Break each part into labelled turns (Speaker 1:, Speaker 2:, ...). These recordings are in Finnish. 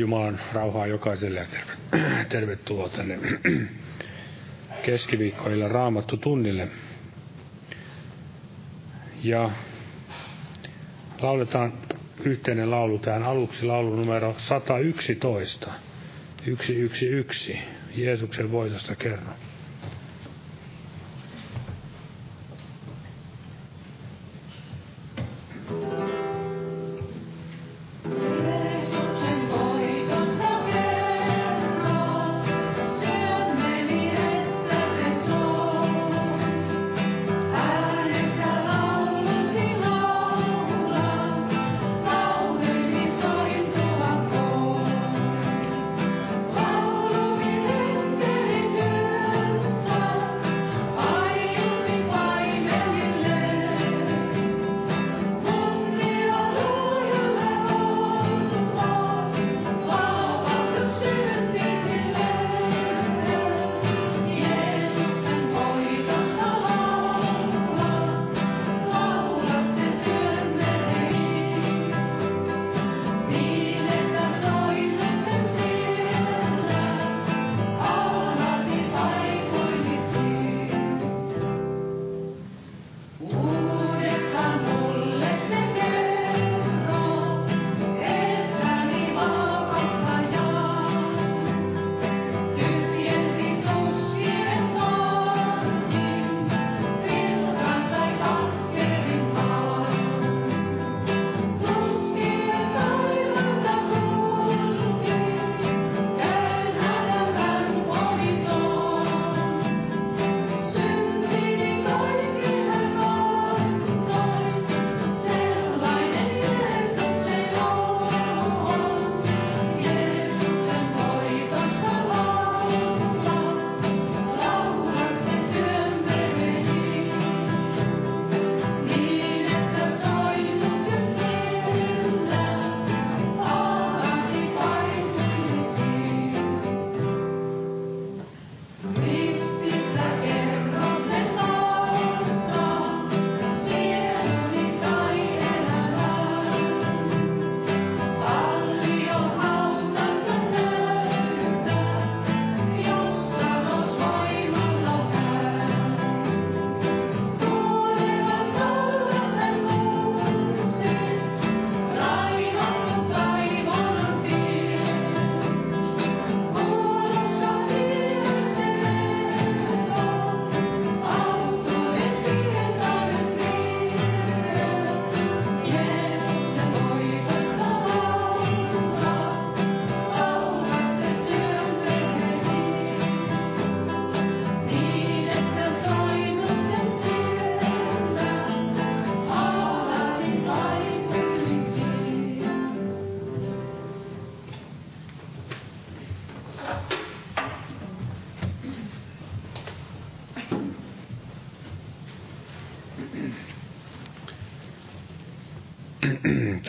Speaker 1: Jumalan rauhaa jokaiselle ja tervetuloa tänne keskiviikkoilla raamattu tunnille. Ja lauletaan yhteinen laulu tähän aluksi, laulu numero 111. 111. Jeesuksen voitosta kerran.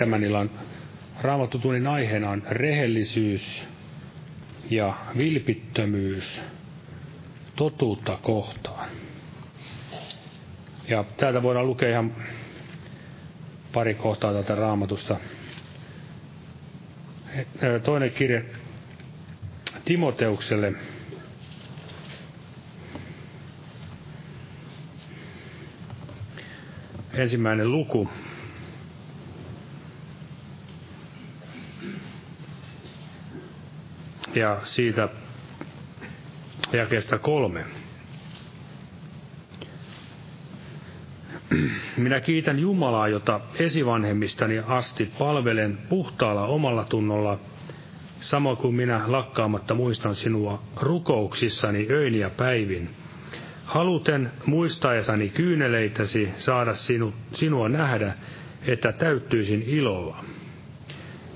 Speaker 1: Tämän illan raamattutunnin aiheena on rehellisyys ja vilpittömyys totuutta kohtaan. Ja täältä voidaan lukea ihan pari kohtaa tätä raamatusta. Toinen kirje Timoteukselle. Ensimmäinen luku, ja siitä jakeesta kolme. Minä kiitän Jumalaa, jota esivanhemmistani asti palvelen puhtaalla omalla tunnolla, samoin kuin minä lakkaamatta muistan sinua rukouksissani öin ja päivin. Haluten muistaesani kyyneleitäsi saada sinu, sinua nähdä, että täyttyisin ilolla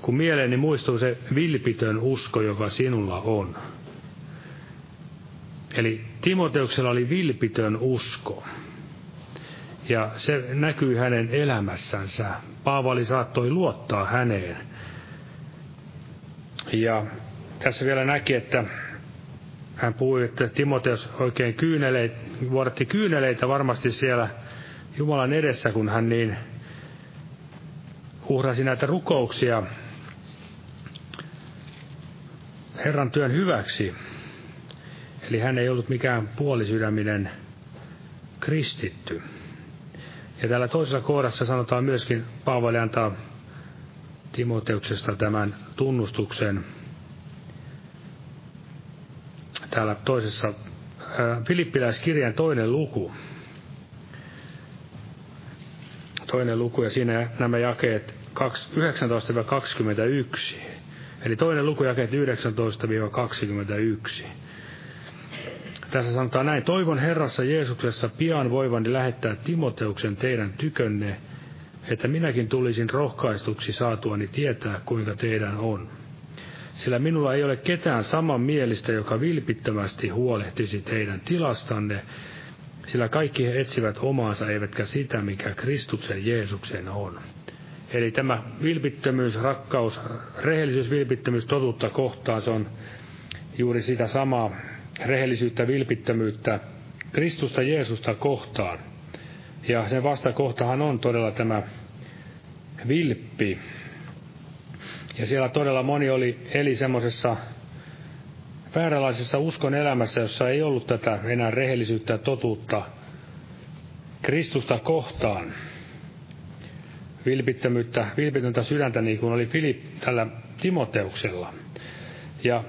Speaker 1: kun mieleeni muistuu se vilpitön usko, joka sinulla on. Eli Timoteuksella oli vilpitön usko. Ja se näkyy hänen elämässänsä. Paavali saattoi luottaa häneen. Ja tässä vielä näki, että hän puhui, että Timoteus oikein kyyneleitä, vuodatti kyyneleitä varmasti siellä Jumalan edessä, kun hän niin uhrasi näitä rukouksia
Speaker 2: Herran työn hyväksi. Eli hän ei ollut mikään puolisydäminen kristitty. Ja täällä toisessa kohdassa sanotaan myöskin, Paavali antaa Timoteuksesta tämän tunnustuksen. Täällä toisessa Filippiläiskirjan toinen luku. Toinen luku ja siinä nämä jakeet 19-21. Eli toinen luku jakeet 19-21. Tässä sanotaan näin, toivon Herrassa Jeesuksessa pian voivani lähettää Timoteuksen teidän tykönne, että minäkin tulisin rohkaistuksi saatuani tietää, kuinka teidän on. Sillä minulla ei ole ketään saman mielistä, joka vilpittömästi huolehtisi teidän tilastanne, sillä kaikki he etsivät omaansa, eivätkä sitä, mikä Kristuksen Jeesuksen on. Eli tämä vilpittömyys, rakkaus, rehellisyys, vilpittömyys totuutta kohtaan, se on juuri sitä samaa rehellisyyttä, vilpittömyyttä Kristusta Jeesusta kohtaan. Ja sen vastakohtahan on todella tämä vilppi. Ja siellä todella moni oli, eli semmoisessa vääränlaisessa uskon elämässä, jossa ei ollut tätä enää rehellisyyttä ja totuutta Kristusta kohtaan. Vilpittömyyttä, vilpitöntä sydäntä, niin kuin oli Filip tällä Timoteuksella. Ja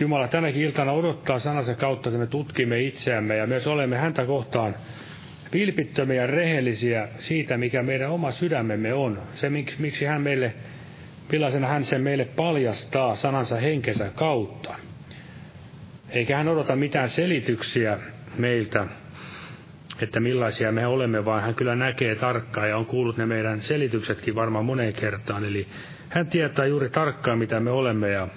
Speaker 2: Jumala tänäkin iltana odottaa sanansa kautta, että me tutkimme itseämme ja myös olemme häntä kohtaan vilpittömiä ja rehellisiä siitä, mikä meidän oma sydämemme on. Se, miksi, hän meille, millaisena hän sen meille paljastaa sanansa henkensä kautta. Eikä hän odota mitään selityksiä meiltä, että millaisia me olemme, vaan hän kyllä näkee tarkkaan ja on kuullut ne meidän selityksetkin varmaan moneen kertaan. Eli hän tietää juuri tarkkaan, mitä me olemme ja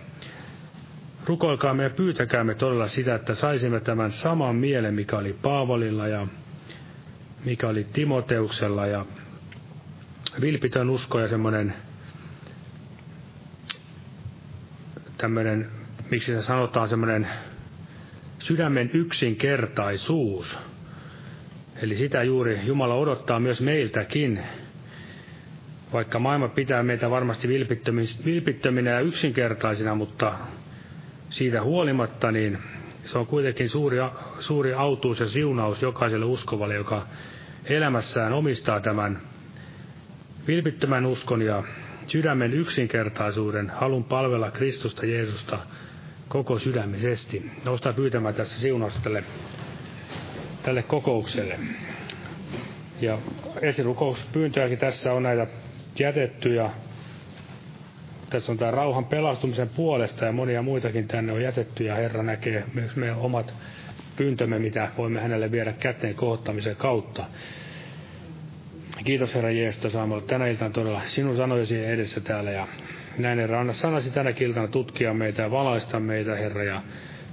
Speaker 2: rukoilkaamme ja pyytäkäämme todella sitä, että saisimme tämän saman mielen, mikä oli Paavolilla ja mikä oli Timoteuksella ja vilpitön usko ja semmoinen tämmöinen, miksi se sanotaan, semmoinen sydämen yksinkertaisuus. Eli sitä juuri Jumala odottaa myös meiltäkin. Vaikka maailma pitää meitä varmasti vilpittöminä ja yksinkertaisina, mutta siitä huolimatta, niin se on kuitenkin suuri, suuri autuus ja siunaus jokaiselle uskovalle, joka elämässään omistaa tämän vilpittömän uskon ja sydämen yksinkertaisuuden, halun palvella Kristusta Jeesusta koko sydämisesti. Nostaa pyytämään tässä siunausta tälle, tälle kokoukselle. Ja esirukouspyyntöjäkin tässä on näitä jätetty ja tässä on tämä rauhan pelastumisen puolesta ja monia muitakin tänne on jätetty ja Herra näkee myös meidän omat pyyntömme, mitä voimme hänelle viedä käteen kohottamisen kautta. Kiitos Herra Jeesus, että saamme olla tänä iltana todella sinun sanojesi edessä täällä ja näin Herra, anna sanasi tänä iltana tutkia meitä ja valaista meitä Herra ja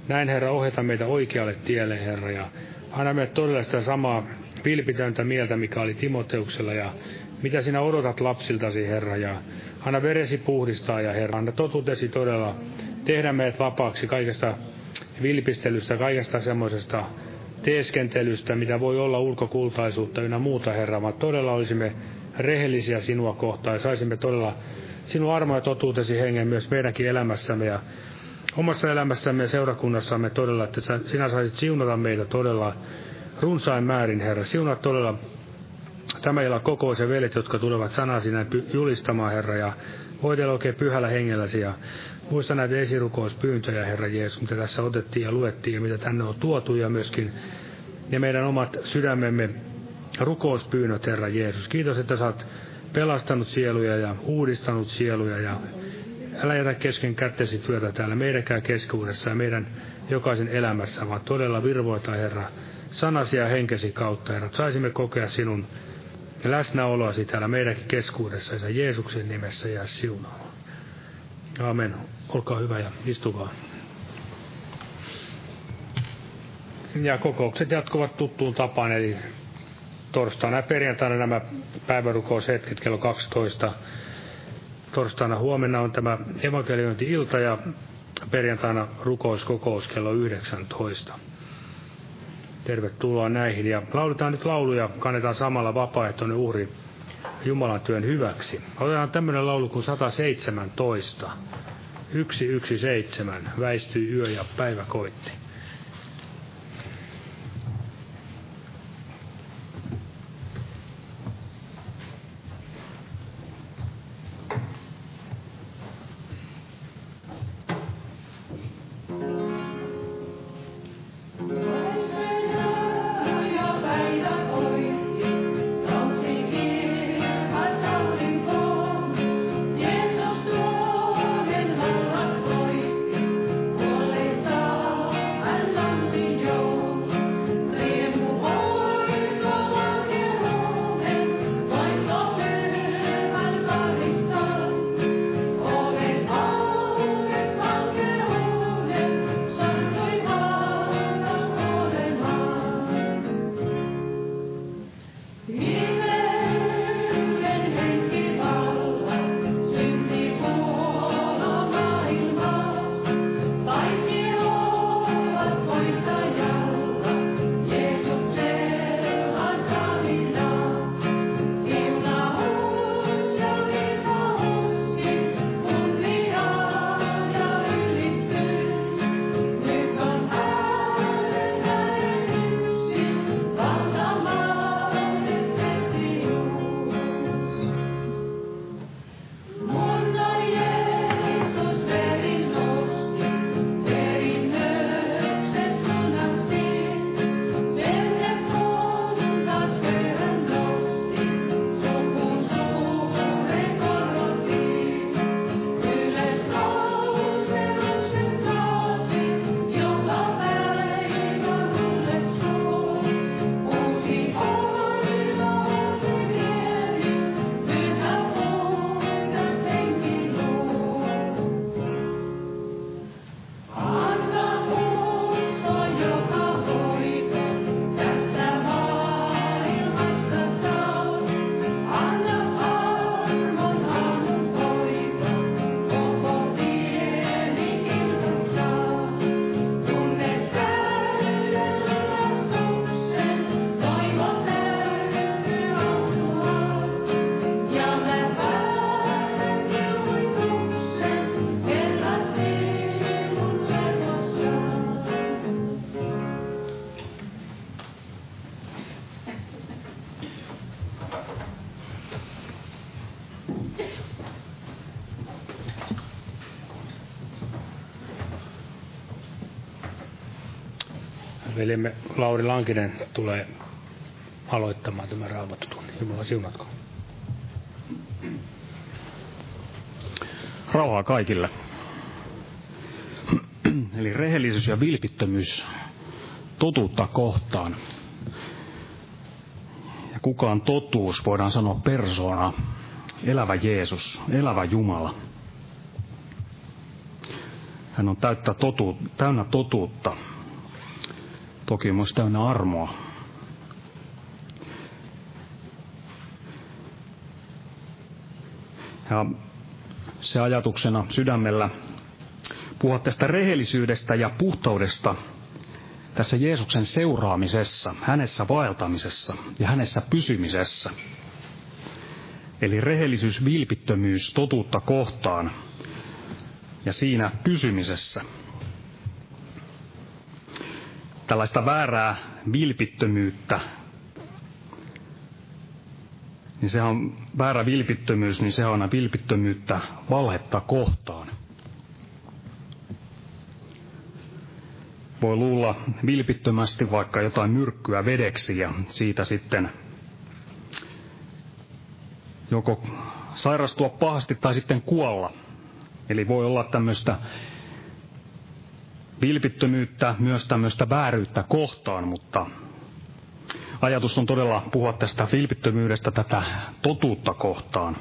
Speaker 2: näin Herra ohjata meitä oikealle tielle Herra ja anna meille todella sitä samaa vilpitöntä mieltä, mikä oli Timoteuksella ja mitä sinä odotat lapsiltasi Herra? Ja Anna veresi puhdistaa ja Herra, anna totuutesi todella tehdä meidät vapaaksi kaikesta vilpistelystä, kaikesta semmoisesta teeskentelystä, mitä voi olla ulkokultaisuutta ynnä muuta, Herra, vaan todella olisimme rehellisiä sinua kohtaan ja saisimme todella sinun armo ja totuutesi hengen myös meidänkin elämässämme. Ja omassa elämässämme ja seurakunnassamme todella, että sinä saisit siunata meitä todella runsain määrin, Herra. Siunaa todella tämä illan kokous ja velet, jotka tulevat sanasi näin julistamaan, Herra, ja voitella oikein pyhällä hengelläsi ja muista näitä esirukouspyyntöjä, Herra Jeesus, mitä tässä otettiin ja luettiin ja mitä tänne on tuotu ja myöskin ja meidän omat sydämemme rukouspyynnöt, Herra Jeesus. Kiitos, että oot pelastanut sieluja ja uudistanut sieluja ja älä jätä kesken kättesi työtä täällä meidänkään keskuudessa ja meidän jokaisen elämässä, vaan todella virvoita, Herra, sanasi ja henkesi kautta, Herra, saisimme kokea sinun läsnäoloasi täällä meidänkin keskuudessa, ja Jeesuksen nimessä jää siunaa. Amen. Olkaa hyvä ja istukaa. Ja kokoukset jatkuvat tuttuun tapaan, eli torstaina ja perjantaina nämä päivärukoushetket kello 12. Torstaina huomenna on tämä evankeliointi-ilta ja perjantaina rukouskokous kello 19. Tervetuloa näihin. Ja lauletaan nyt lauluja, kannetaan samalla vapaaehtoinen uhri Jumalan työn hyväksi. Otetaan tämmöinen laulu kuin 117.
Speaker 1: 117 väistyi yö ja päivä koitti. Veljemme Lauri Lankinen tulee aloittamaan tämän raamattutunnin. Jumala siunatko.
Speaker 3: Rauhaa kaikille. Eli rehellisyys ja vilpittömyys totuutta kohtaan. Ja kukaan totuus, voidaan sanoa persona, elävä Jeesus, elävä Jumala. Hän on täyttä totu, täynnä totuutta, toki myös täynnä armoa. Ja se ajatuksena sydämellä puhua tästä rehellisyydestä ja puhtaudesta tässä Jeesuksen seuraamisessa, hänessä vaeltamisessa ja hänessä pysymisessä. Eli rehellisyys, vilpittömyys totuutta kohtaan ja siinä pysymisessä – tällaista väärää vilpittömyyttä, niin se on väärä vilpittömyys, niin se on vilpittömyyttä valhetta kohtaan. Voi luulla vilpittömästi vaikka jotain myrkkyä vedeksi ja siitä sitten joko sairastua pahasti tai sitten kuolla. Eli voi olla tämmöistä vilpittömyyttä, myös tämmöistä vääryyttä kohtaan, mutta ajatus on todella puhua tästä vilpittömyydestä tätä totuutta kohtaan.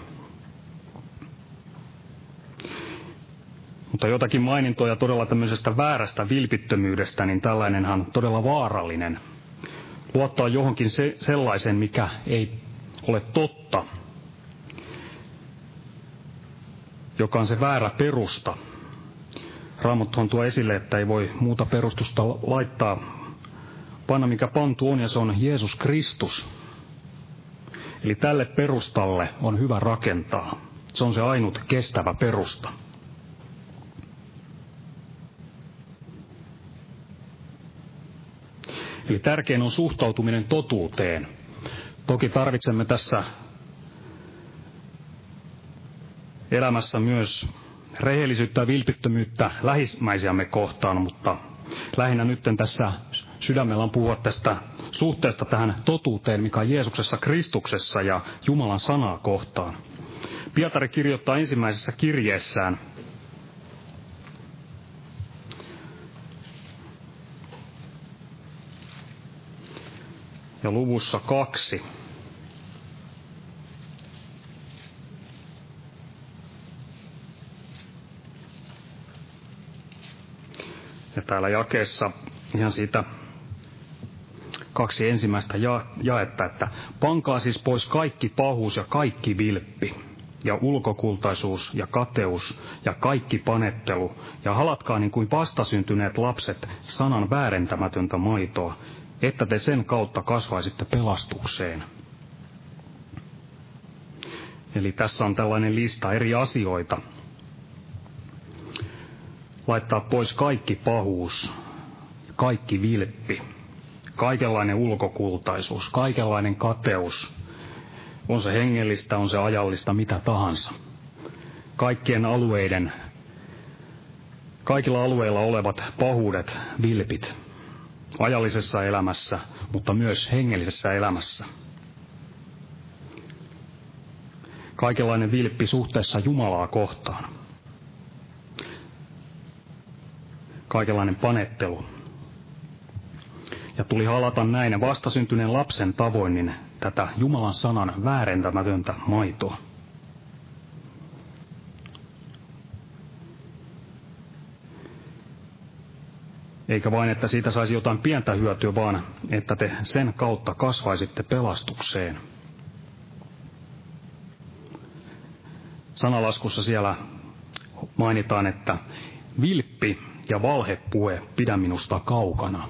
Speaker 3: Mutta jotakin mainintoja todella tämmöisestä väärästä vilpittömyydestä, niin tällainenhan on todella vaarallinen. Luottaa johonkin se, sellaisen, mikä ei ole totta, joka on se väärä perusta, Raamattuhan tuo esille, että ei voi muuta perustusta laittaa panna, mikä pantu on, ja se on Jeesus Kristus. Eli tälle perustalle on hyvä rakentaa. Se on se ainut kestävä perusta. Eli tärkein on suhtautuminen totuuteen. Toki tarvitsemme tässä elämässä myös rehellisyyttä ja vilpittömyyttä lähismäisiämme kohtaan, mutta lähinnä nyt tässä sydämellä on puhua tästä suhteesta tähän totuuteen, mikä on Jeesuksessa Kristuksessa ja Jumalan sanaa kohtaan. Pietari kirjoittaa ensimmäisessä kirjeessään ja luvussa kaksi. Täällä jakeessa ihan siitä kaksi ensimmäistä ja, jaetta, että pankaa siis pois kaikki pahuus ja kaikki vilppi ja ulkokultaisuus ja kateus ja kaikki panettelu ja halatkaa niin kuin vastasyntyneet lapset sanan väärentämätöntä maitoa, että te sen kautta kasvaisitte pelastukseen. Eli tässä on tällainen lista eri asioita. Laittaa pois kaikki pahuus, kaikki vilppi, kaikenlainen ulkokultaisuus, kaikenlainen kateus, on se hengellistä, on se ajallista, mitä tahansa. Kaikkien alueiden, kaikilla alueilla olevat pahuudet, vilpit, ajallisessa elämässä, mutta myös hengellisessä elämässä. Kaikenlainen vilppi suhteessa Jumalaa kohtaan. Kaikenlainen panettelu. Ja tuli halata näin vastasyntyneen lapsen tavoin, niin tätä Jumalan sanan väärentämätöntä maitoa. Eikä vain, että siitä saisi jotain pientä hyötyä, vaan että te sen kautta kasvaisitte pelastukseen. Sanalaskussa siellä mainitaan, että vilppi ja valhepuhe pidä minusta kaukana.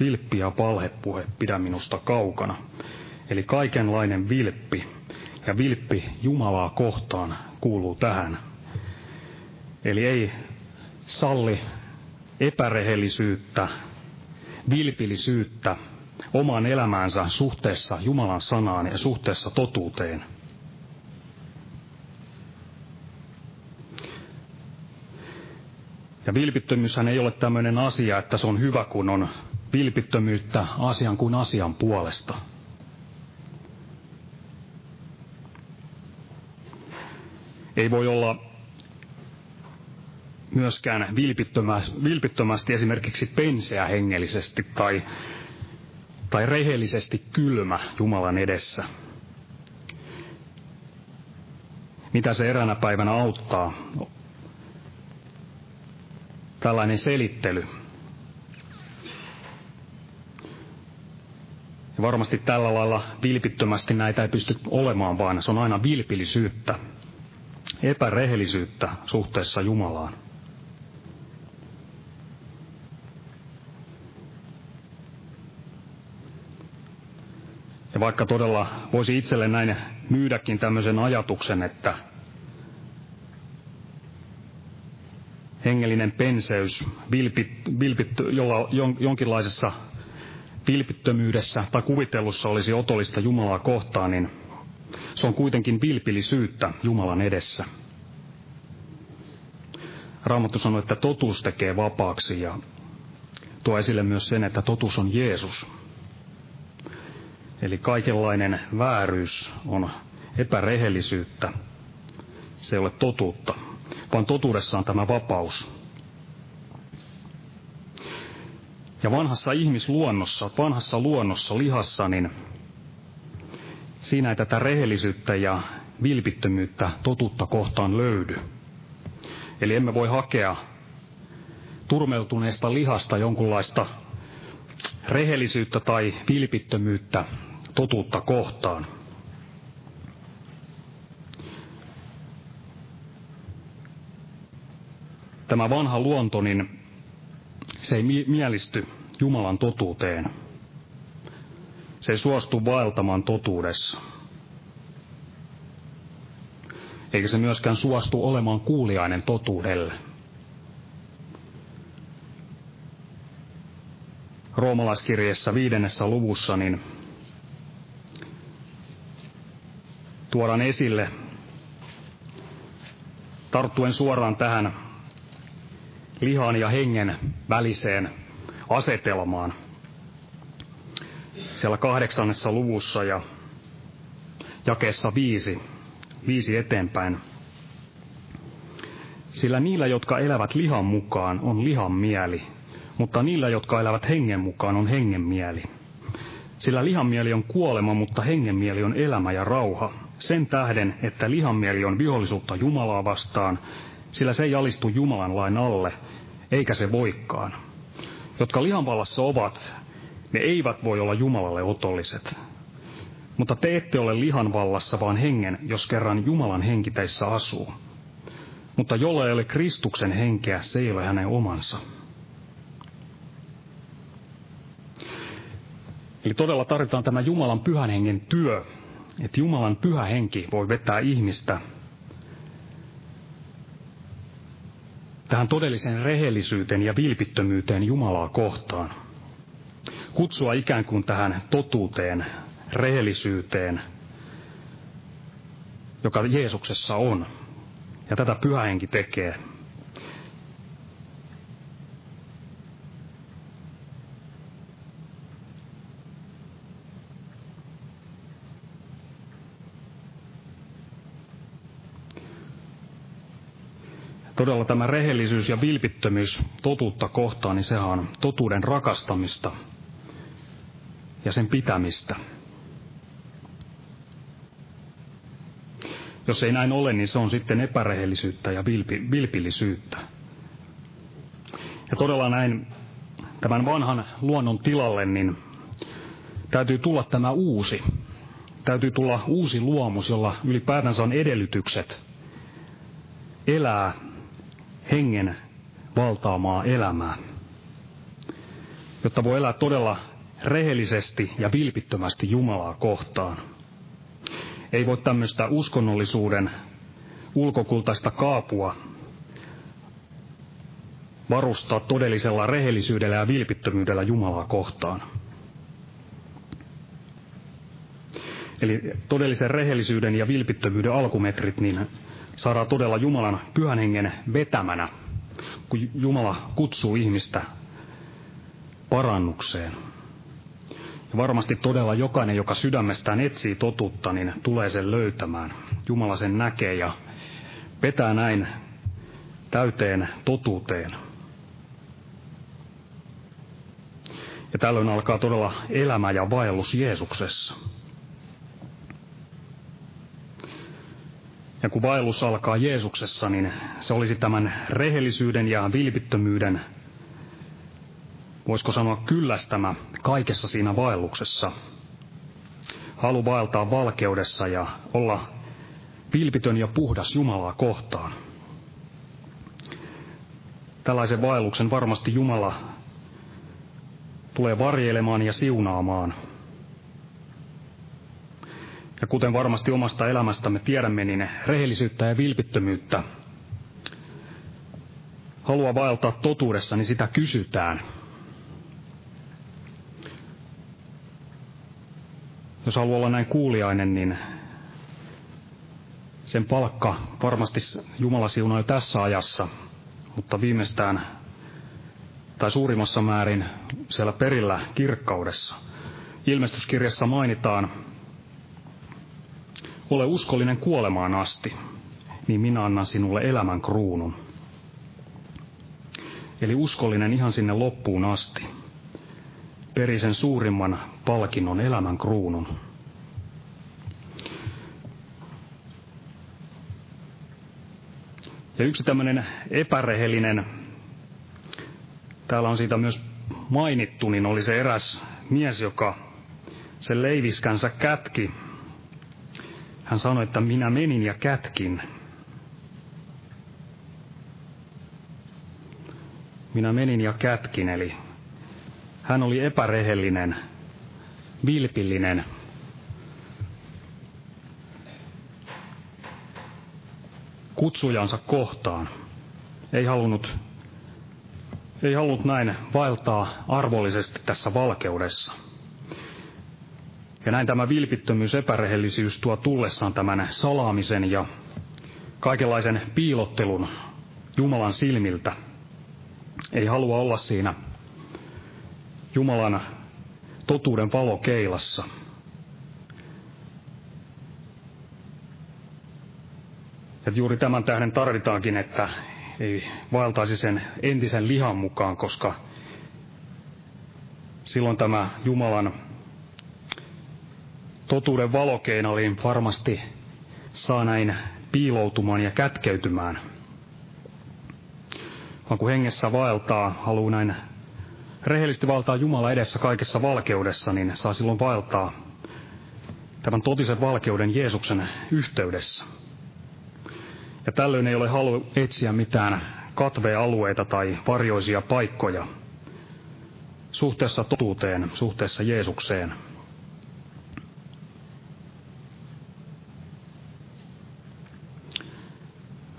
Speaker 3: Vilppi ja valhepuhe pidä minusta kaukana. Eli kaikenlainen vilppi ja vilppi Jumalaa kohtaan kuuluu tähän. Eli ei salli epärehellisyyttä, vilpillisyyttä omaan elämäänsä suhteessa Jumalan sanaan ja suhteessa totuuteen. Ja vilpittömyyshän ei ole tämmöinen asia, että se on hyvä, kun on vilpittömyyttä asian kuin asian puolesta. Ei voi olla myöskään vilpittömästi esimerkiksi penseä hengellisesti tai, tai rehellisesti kylmä Jumalan edessä. Mitä se eränä päivänä auttaa? Tällainen selittely. Ja varmasti tällä lailla vilpittömästi näitä ei pysty olemaan, vaan se on aina vilpillisyyttä, epärehellisyyttä suhteessa Jumalaan. Ja vaikka todella voisi itselle näin myydäkin tämmöisen ajatuksen, että hengellinen penseys, vilpit, vilpit, jolla jon, jonkinlaisessa vilpittömyydessä tai kuvittelussa olisi otollista Jumalaa kohtaan, niin se on kuitenkin vilpillisyyttä Jumalan edessä. Raamattu sanoi, että totuus tekee vapaaksi ja tuo esille myös sen, että totuus on Jeesus. Eli kaikenlainen vääryys on epärehellisyyttä. Se ei ole totuutta, vaan totuudessa on tämä vapaus. Ja vanhassa ihmisluonnossa, vanhassa luonnossa, lihassa, niin siinä ei tätä rehellisyyttä ja vilpittömyyttä totuutta kohtaan löydy. Eli emme voi hakea turmeltuneesta lihasta jonkunlaista rehellisyyttä tai vilpittömyyttä totuutta kohtaan. Tämä vanha luonto, niin se ei mielisty Jumalan totuuteen. Se ei suostu vaeltamaan totuudessa. Eikä se myöskään suostu olemaan kuuliainen totuudelle. roomalaiskirjeessä viidennessä luvussa, niin tuodaan esille, tarttuen suoraan tähän lihan ja hengen väliseen asetelmaan. Siellä kahdeksannessa luvussa ja jakeessa viisi, viisi eteenpäin. Sillä niillä, jotka elävät lihan mukaan, on lihan mieli, mutta niillä, jotka elävät hengen mukaan, on hengen mieli. Sillä lihan mieli on kuolema, mutta hengen mieli on elämä ja rauha. Sen tähden, että lihan mieli on vihollisuutta Jumalaa vastaan, sillä se ei alistu Jumalan lain alle, eikä se voikkaan. Jotka lihan vallassa ovat, ne eivät voi olla Jumalalle otolliset. Mutta te ette ole lihan vallassa, vaan hengen, jos kerran Jumalan henki teissä asuu. Mutta jolla ei ole Kristuksen henkeä, se ei ole hänen omansa. Eli todella tarvitaan tämä Jumalan pyhän hengen työ, että Jumalan pyhä henki voi vetää ihmistä tähän todelliseen rehellisyyteen ja vilpittömyyteen Jumalaa kohtaan. Kutsua ikään kuin tähän totuuteen, rehellisyyteen, joka Jeesuksessa on. Ja tätä pyhä henki tekee. Todella tämä rehellisyys ja vilpittömyys totuutta kohtaan, niin sehän on totuuden rakastamista ja sen pitämistä. Jos ei näin ole, niin se on sitten epärehellisyyttä ja vilpi, vilpillisyyttä. Ja todella näin tämän vanhan luonnon tilalle, niin täytyy tulla tämä uusi. Täytyy tulla uusi luomus, jolla ylipäätänsä on edellytykset elää hengen valtaamaa elämää, jotta voi elää todella rehellisesti ja vilpittömästi Jumalaa kohtaan. Ei voi tämmöistä uskonnollisuuden ulkokultaista kaapua varustaa todellisella rehellisyydellä ja vilpittömyydellä Jumalaa kohtaan. Eli todellisen rehellisyyden ja vilpittömyyden alkumetrit, niin saadaan todella Jumalan pyhän hengen vetämänä, kun Jumala kutsuu ihmistä parannukseen. Ja varmasti todella jokainen, joka sydämestään etsii totuutta, niin tulee sen löytämään. Jumala sen näkee ja vetää näin täyteen totuuteen. Ja tällöin alkaa todella elämä ja vaellus Jeesuksessa. Ja kun vaellus alkaa Jeesuksessa, niin se olisi tämän rehellisyyden ja vilpittömyyden, voisiko sanoa kyllästämä kaikessa siinä vaelluksessa. Halu vaeltaa valkeudessa ja olla vilpitön ja puhdas Jumalaa kohtaan. Tällaisen vaelluksen varmasti Jumala tulee varjelemaan ja siunaamaan – ja kuten varmasti omasta elämästämme tiedämme, niin rehellisyyttä ja vilpittömyyttä haluaa vaeltaa totuudessa, niin sitä kysytään. Jos haluaa olla näin kuuliainen, niin sen palkka varmasti Jumala siunaa jo tässä ajassa, mutta viimeistään tai suurimmassa määrin siellä perillä kirkkaudessa. Ilmestyskirjassa mainitaan ole uskollinen kuolemaan asti, niin minä annan sinulle elämän kruunun. Eli uskollinen ihan sinne loppuun asti. Peri sen suurimman palkinnon elämän kruunun. Ja yksi tämmöinen epärehellinen, täällä on siitä myös mainittu, niin oli se eräs mies, joka sen leiviskänsä kätki hän sanoi, että minä menin ja kätkin. Minä menin ja kätkin, eli hän oli epärehellinen, vilpillinen, kutsujansa kohtaan. Ei halunnut ei halunnut näin vaeltaa arvollisesti tässä valkeudessa. Ja näin tämä vilpittömyys, epärehellisyys tuo tullessaan tämän salaamisen ja kaikenlaisen piilottelun Jumalan silmiltä. Ei halua olla siinä Jumalan totuuden valokeilassa. Ja juuri tämän tähden tarvitaankin, että ei vaeltaisi sen entisen lihan mukaan, koska silloin tämä Jumalan totuuden valokeinoin varmasti saa näin piiloutumaan ja kätkeytymään. Vaan kun hengessä vaeltaa, haluaa näin rehellisesti valtaa Jumala edessä kaikessa valkeudessa, niin saa silloin vaeltaa tämän totisen valkeuden Jeesuksen yhteydessä. Ja tällöin ei ole halu etsiä mitään katvealueita tai varjoisia paikkoja suhteessa totuuteen, suhteessa Jeesukseen.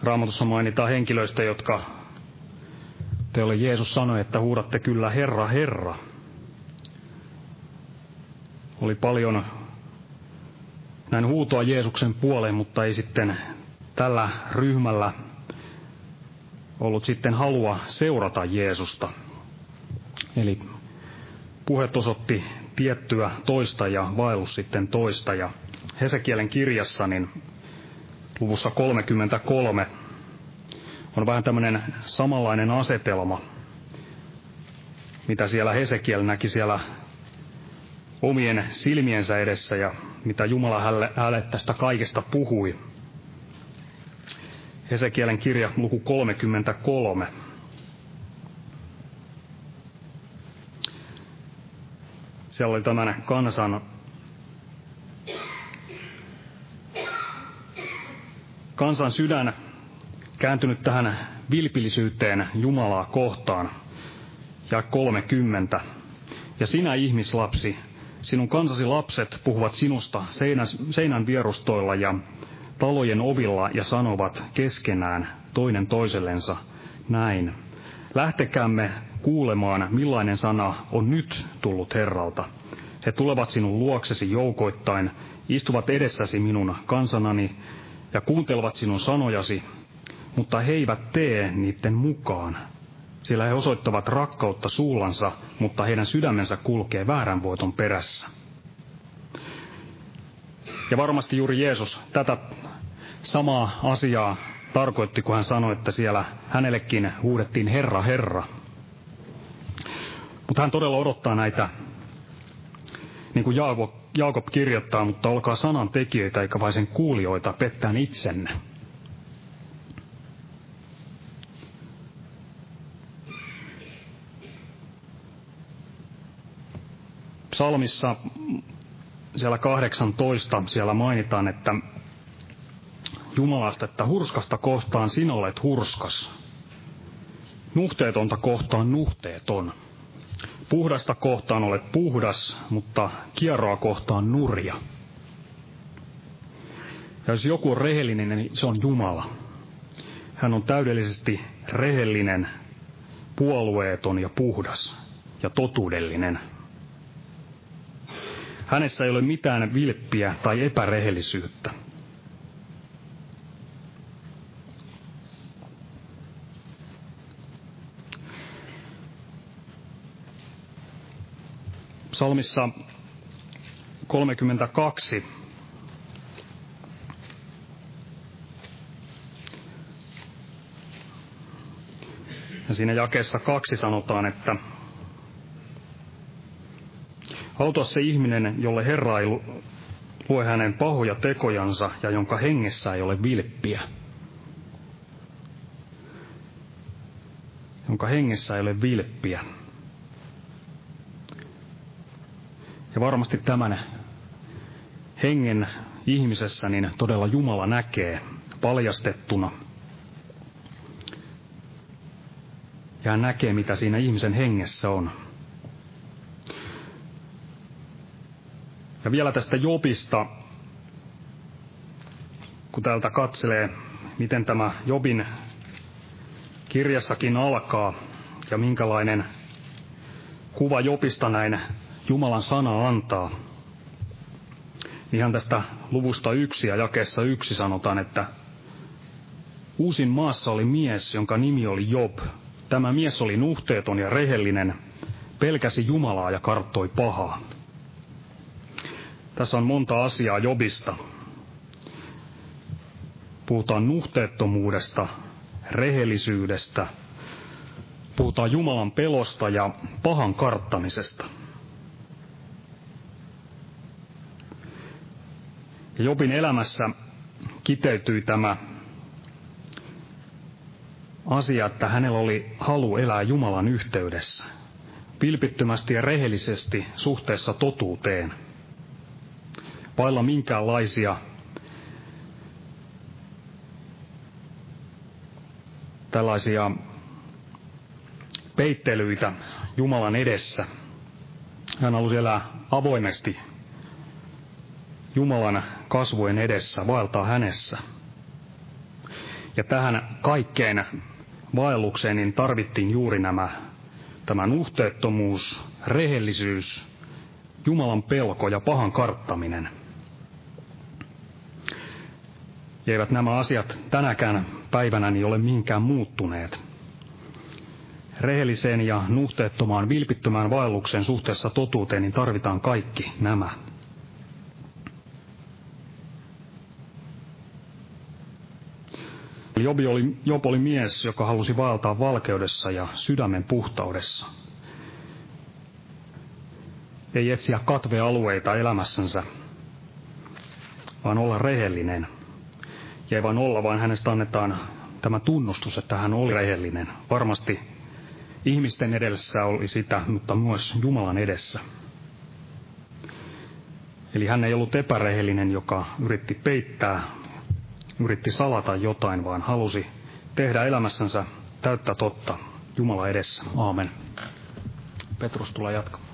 Speaker 3: Raamatussa mainitaan henkilöistä, jotka teille Jeesus sanoi, että huudatte kyllä Herra, Herra. Oli paljon näin huutoa Jeesuksen puoleen, mutta ei sitten tällä ryhmällä ollut sitten halua seurata Jeesusta. Eli puhe osoitti tiettyä toista ja vaellus sitten toista. Ja Hesekielen kirjassa niin luvussa 33 on vähän tämmöinen samanlainen asetelma, mitä siellä Hesekiel näki siellä omien silmiensä edessä ja mitä Jumala hänelle, hänelle tästä kaikesta puhui. Hesekielen kirja luku 33. Siellä oli tämän kansan kansan sydän kääntynyt tähän vilpillisyyteen Jumalaa kohtaan. Ja 30. Ja sinä ihmislapsi, sinun kansasi lapset puhuvat sinusta seinän, seinän vierustoilla ja talojen ovilla ja sanovat keskenään toinen toisellensa näin. Lähtekäämme kuulemaan, millainen sana on nyt tullut Herralta. He tulevat sinun luoksesi joukoittain, istuvat edessäsi minun kansanani ja kuuntelevat sinun sanojasi, mutta he eivät tee niiden mukaan. Sillä he osoittavat rakkautta suullansa, mutta heidän sydämensä kulkee väärän voiton perässä. Ja varmasti juuri Jeesus tätä samaa asiaa tarkoitti, kun hän sanoi, että siellä hänellekin huudettiin Herra, Herra. Mutta hän todella odottaa näitä, niin kuin Jaakob kirjoittaa, mutta olkaa sanan tekijöitä eikä vain sen kuulijoita, pettään itsenne. Psalmissa siellä 18 siellä mainitaan, että Jumalasta, että hurskasta kohtaan sinä olet hurskas. Nuhteetonta kohtaan nuhteeton. Puhdasta kohtaan olet puhdas, mutta kierroa kohtaan nurja. Ja jos joku on rehellinen, niin se on Jumala. Hän on täydellisesti rehellinen, puolueeton ja puhdas ja totuudellinen. Hänessä ei ole mitään vilppiä tai epärehellisyyttä. Psalmissa 32 Ja siinä jakeessa kaksi sanotaan, että Auta se ihminen, jolle Herra ei lue hänen pahoja tekojansa ja jonka hengessä ei ole vilppiä. Jonka hengessä ei ole vilppiä. Ja varmasti tämän hengen ihmisessä niin todella Jumala näkee paljastettuna. Ja hän näkee, mitä siinä ihmisen hengessä on. Ja vielä tästä Jobista, kun täältä katselee, miten tämä Jobin kirjassakin alkaa, ja minkälainen kuva Jopista näin Jumalan sana antaa. Ihan tästä luvusta yksi ja jakeessa yksi sanotaan, että uusin maassa oli mies, jonka nimi oli Job. Tämä mies oli nuhteeton ja rehellinen, pelkäsi Jumalaa ja karttoi pahaa. Tässä on monta asiaa Jobista. Puhutaan nuhteettomuudesta, rehellisyydestä, puhutaan Jumalan pelosta ja pahan karttamisesta. Ja Jobin elämässä kiteytyi tämä asia, että hänellä oli halu elää Jumalan yhteydessä, vilpittömästi ja rehellisesti suhteessa totuuteen, vailla minkäänlaisia tällaisia peittelyitä Jumalan edessä. Hän halusi elää avoimesti Jumalan kasvojen edessä, vaeltaa hänessä. Ja tähän kaikkeen vaellukseen niin tarvittiin juuri nämä, tämä nuhteettomuus, rehellisyys, Jumalan pelko ja pahan karttaminen. Ja eivät nämä asiat tänäkään päivänä niin ole mihinkään muuttuneet. Rehelliseen ja nuhteettomaan vilpittömään vaellukseen suhteessa totuuteen niin tarvitaan kaikki nämä. Job oli, Job oli mies, joka halusi vaeltaa valkeudessa ja sydämen puhtaudessa. Ei etsiä katvealueita elämässänsä, vaan olla rehellinen. Ja ei vain olla, vaan hänestä annetaan tämä tunnustus, että hän oli rehellinen. Varmasti ihmisten edessä oli sitä, mutta myös Jumalan edessä. Eli hän ei ollut epärehellinen, joka yritti peittää yritti salata jotain, vaan halusi tehdä elämässänsä täyttä totta Jumala edessä. Aamen. Petrus tulee jatkamaan.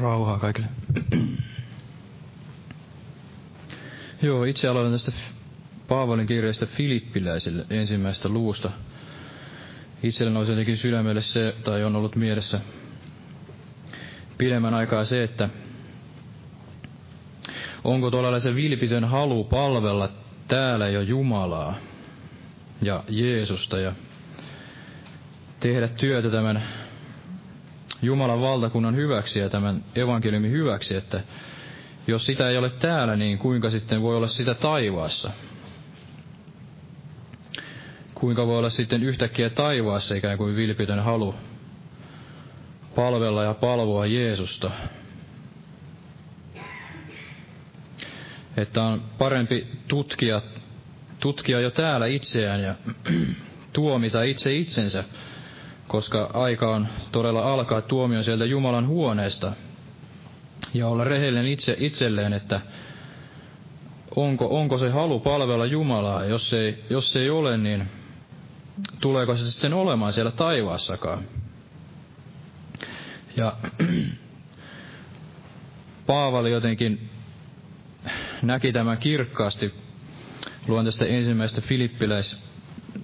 Speaker 4: Rauhaa kaikille. Joo, itse aloitan tästä Paavalin kirjasta Filippiläisille ensimmäistä luusta. Itsellä nousi jotenkin sydämelle se, tai on ollut mielessä pidemmän aikaa se, että onko tuolla se vilpitön halu palvella täällä jo Jumalaa ja Jeesusta ja tehdä työtä tämän Jumalan valtakunnan hyväksi ja tämän evankeliumin hyväksi, että jos sitä ei ole täällä, niin kuinka sitten voi olla sitä taivaassa? Kuinka voi olla sitten yhtäkkiä taivaassa ikään kuin vilpitön halu palvella ja palvoa Jeesusta? Että on parempi tutkia, tutkia jo täällä itseään ja tuomita itse itsensä, koska aika on todella alkaa tuomio sieltä Jumalan huoneesta – ja olla rehellinen itse itselleen, että onko, onko se halu palvella Jumalaa. Jos ei, jos ei ole, niin tuleeko se sitten olemaan siellä taivaassakaan. Ja Paavali jotenkin näki tämän kirkkaasti. Luen tästä ensimmäistä Filippiläis,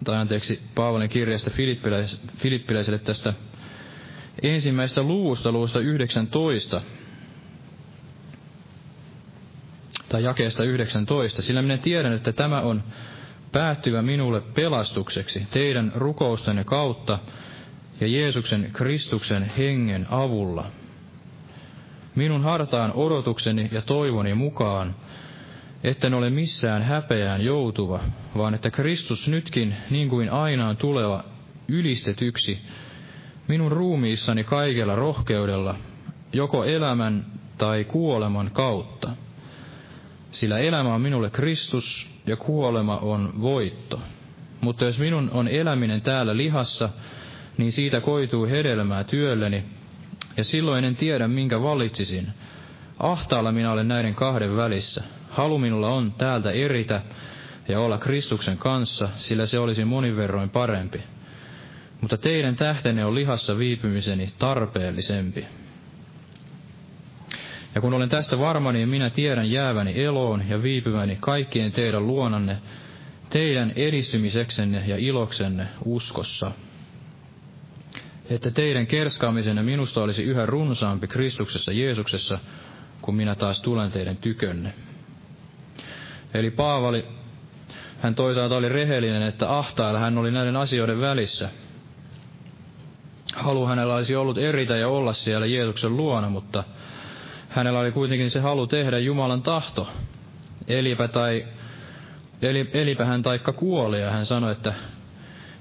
Speaker 4: tai anteeksi, Paavalin kirjasta Filippiläis, Filippiläiselle tästä ensimmäistä luvusta, luvusta 19, tai jakeesta 19, sillä minä tiedän, että tämä on päättyvä minulle pelastukseksi teidän rukoustenne kautta ja Jeesuksen Kristuksen hengen avulla. Minun hartaan odotukseni ja toivoni mukaan, etten ole missään häpeään joutuva, vaan että Kristus nytkin, niin kuin aina on tuleva, ylistetyksi minun ruumiissani kaikella rohkeudella, joko elämän tai kuoleman kautta sillä elämä on minulle Kristus ja kuolema on voitto. Mutta jos minun on eläminen täällä lihassa, niin siitä koituu hedelmää työlleni, ja silloin en tiedä, minkä valitsisin. Ahtaalla minä olen näiden kahden välissä. Halu minulla on täältä eritä ja olla Kristuksen kanssa, sillä se olisi monin verroin parempi. Mutta teidän tähtenne on lihassa viipymiseni tarpeellisempi. Ja kun olen tästä varma, niin minä tiedän jääväni eloon ja viipyväni kaikkien teidän luonanne, teidän edistymiseksenne ja iloksenne uskossa. Että teidän kerskaamisenne minusta olisi yhä runsaampi Kristuksessa Jeesuksessa, kun minä taas tulen teidän tykönne. Eli Paavali, hän toisaalta oli rehellinen, että ahtailla hän oli näiden asioiden välissä. Halu hänellä olisi ollut eritä ja olla siellä Jeesuksen luona, mutta hänellä oli kuitenkin se halu tehdä Jumalan tahto. Elipä, tai, eli, elipä hän taikka kuoli, ja hän sanoi, että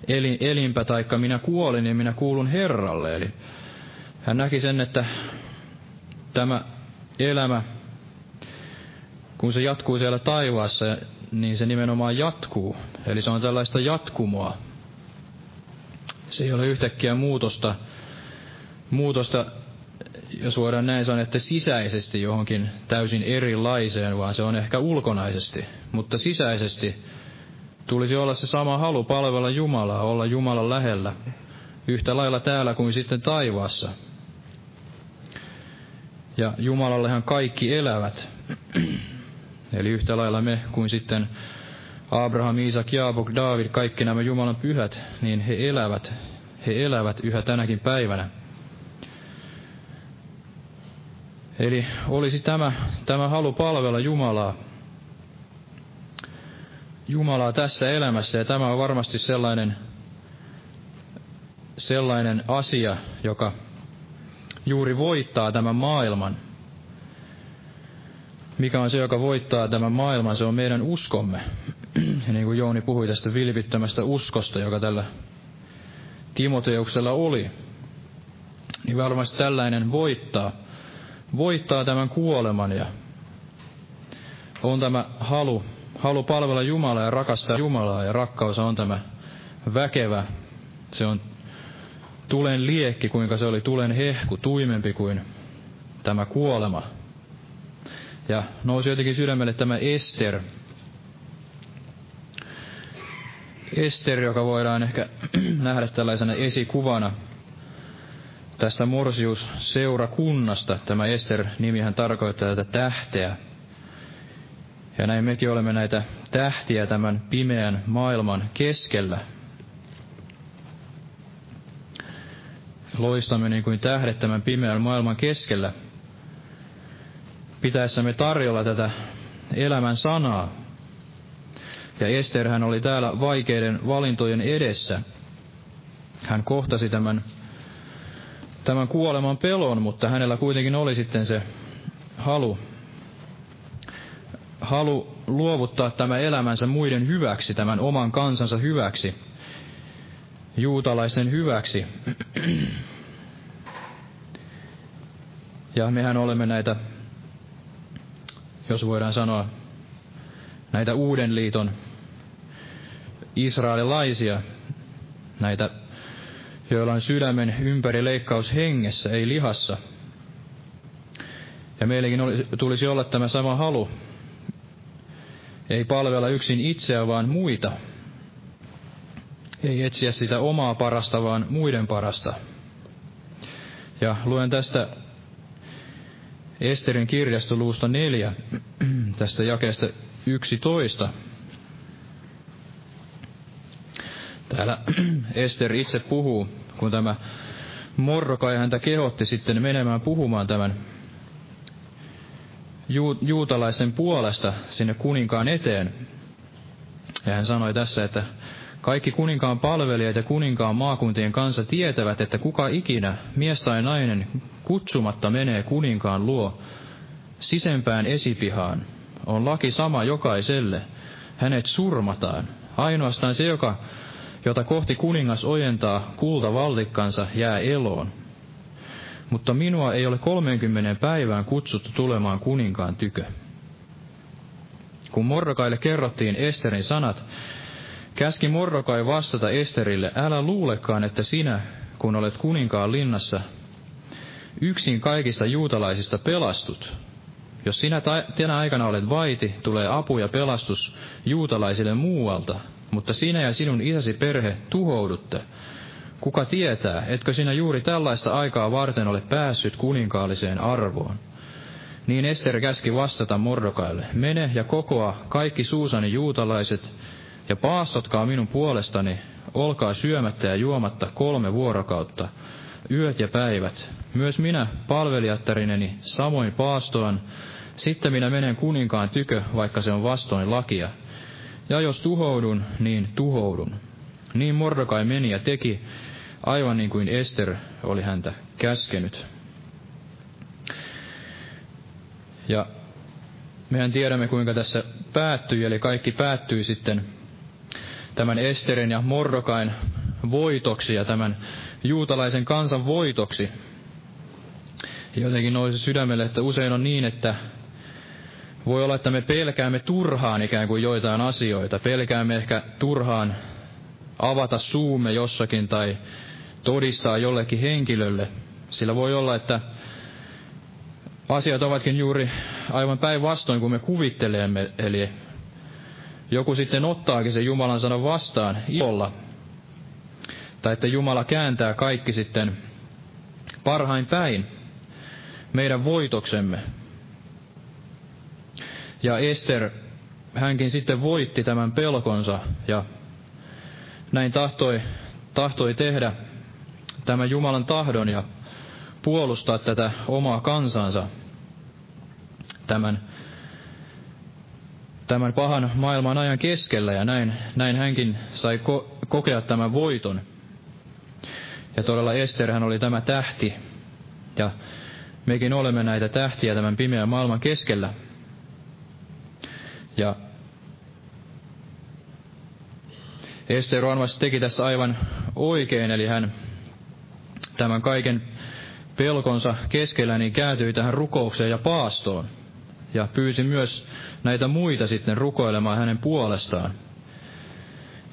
Speaker 4: eli, elinpä taikka minä kuolin, niin minä kuulun Herralle. Eli hän näki sen, että tämä elämä, kun se jatkuu siellä taivaassa, niin se nimenomaan jatkuu. Eli se on tällaista jatkumoa. Se ei ole yhtäkkiä muutosta, muutosta jos voidaan näin sanoa, että sisäisesti johonkin täysin erilaiseen, vaan se on ehkä ulkonaisesti. Mutta sisäisesti tulisi olla se sama halu palvella Jumalaa, olla Jumalan lähellä, yhtä lailla täällä kuin sitten taivaassa. Ja Jumalallehan kaikki elävät. Eli yhtä lailla me kuin sitten Abraham, Isak, Jaabok, David, kaikki nämä Jumalan pyhät, niin he elävät. He elävät yhä tänäkin päivänä. Eli olisi tämä, tämä halu palvella Jumalaa, Jumalaa tässä elämässä, ja tämä on varmasti sellainen, sellainen asia, joka juuri voittaa tämän maailman. Mikä on se, joka voittaa tämän maailman? Se on meidän uskomme. Ja niin kuin Jouni puhui tästä vilpittömästä uskosta, joka tällä Timoteuksella oli, niin varmasti tällainen voittaa voittaa tämän kuoleman ja on tämä halu, halu palvella Jumalaa ja rakastaa Jumalaa ja rakkaus on tämä väkevä. Se on tulen liekki, kuinka se oli tulen hehku, tuimempi kuin tämä kuolema. Ja nousi jotenkin sydämelle tämä Ester. Ester, joka voidaan ehkä nähdä tällaisena esikuvana tästä Morsius-seurakunnasta. Tämä Ester-nimihän tarkoittaa tätä tähteä. Ja näin mekin olemme näitä tähtiä tämän pimeän maailman keskellä. Loistamme niin kuin tähdet tämän pimeän maailman keskellä. Pitäessämme tarjolla tätä elämän sanaa. Ja Ester hän oli täällä vaikeiden valintojen edessä. Hän kohtasi tämän tämän kuoleman pelon, mutta hänellä kuitenkin oli sitten se halu, halu luovuttaa tämä elämänsä muiden hyväksi, tämän oman kansansa hyväksi, juutalaisten hyväksi. Ja mehän olemme näitä, jos voidaan sanoa, näitä uuden liiton israelilaisia, näitä joilla on sydämen ympäri leikkaus hengessä, ei lihassa. Ja meilläkin tulisi olla tämä sama halu. Ei palvella yksin itseä, vaan muita. Ei etsiä sitä omaa parasta, vaan muiden parasta. Ja luen tästä Esterin kirjastoluusta neljä, tästä jakeesta yksitoista. Täällä Ester itse puhuu, kun tämä Morrokai häntä kehotti sitten menemään puhumaan tämän ju- juutalaisen puolesta sinne kuninkaan eteen. Ja hän sanoi tässä, että kaikki kuninkaan palvelijat ja kuninkaan maakuntien kanssa tietävät, että kuka ikinä, mies tai nainen, kutsumatta menee kuninkaan luo sisempään esipihaan, on laki sama jokaiselle. Hänet surmataan. Ainoastaan se, joka jota kohti kuningas ojentaa kultavallikkansa, jää eloon. Mutta minua ei ole kolmeenkymmeneen päivään kutsuttu tulemaan kuninkaan tykö. Kun Morrokaille kerrottiin Esterin sanat, käski Morrokai vastata Esterille, älä luulekaan, että sinä, kun olet kuninkaan linnassa, yksin kaikista juutalaisista pelastut. Jos sinä tänä aikana olet vaiti, tulee apu ja pelastus juutalaisille muualta, mutta sinä ja sinun isäsi perhe tuhoudutte. Kuka tietää, etkö sinä juuri tällaista aikaa varten ole päässyt kuninkaalliseen arvoon? Niin Ester käski vastata Mordokaille, mene ja kokoa kaikki suusani juutalaiset, ja paastotkaa minun puolestani, olkaa syömättä ja juomatta kolme vuorokautta, yöt ja päivät. Myös minä, palvelijattarineni, samoin paastoan, sitten minä menen kuninkaan tykö, vaikka se on vastoin lakia. Ja jos tuhoudun, niin tuhoudun. Niin Mordokai meni ja teki, aivan niin kuin Ester oli häntä käskenyt. Ja mehän tiedämme, kuinka tässä päättyi, eli kaikki päättyi sitten tämän Esterin ja Mordokain voitoksi ja tämän juutalaisen kansan voitoksi. Jotenkin nousi sydämelle, että usein on niin, että voi olla, että me pelkäämme turhaan ikään kuin joitain asioita. Pelkäämme ehkä turhaan avata suumme jossakin tai todistaa jollekin henkilölle. Sillä voi olla, että asiat ovatkin juuri aivan päinvastoin kuin me kuvittelemme. Eli joku sitten ottaakin sen Jumalan sanan vastaan ilolla. Tai että Jumala kääntää kaikki sitten parhain päin meidän voitoksemme. Ja Ester, hänkin sitten voitti tämän pelkonsa ja näin tahtoi, tahtoi tehdä tämän Jumalan tahdon ja puolustaa tätä omaa kansansa tämän, tämän pahan maailman ajan keskellä ja näin, näin hänkin sai ko- kokea tämän voiton. Ja todella Ester hän oli tämä tähti ja mekin olemme näitä tähtiä tämän pimeän maailman keskellä. Ja Ester varmasti teki tässä aivan oikein, eli hän tämän kaiken pelkonsa keskellä niin kääntyi tähän rukoukseen ja paastoon. Ja pyysi myös näitä muita sitten rukoilemaan hänen puolestaan.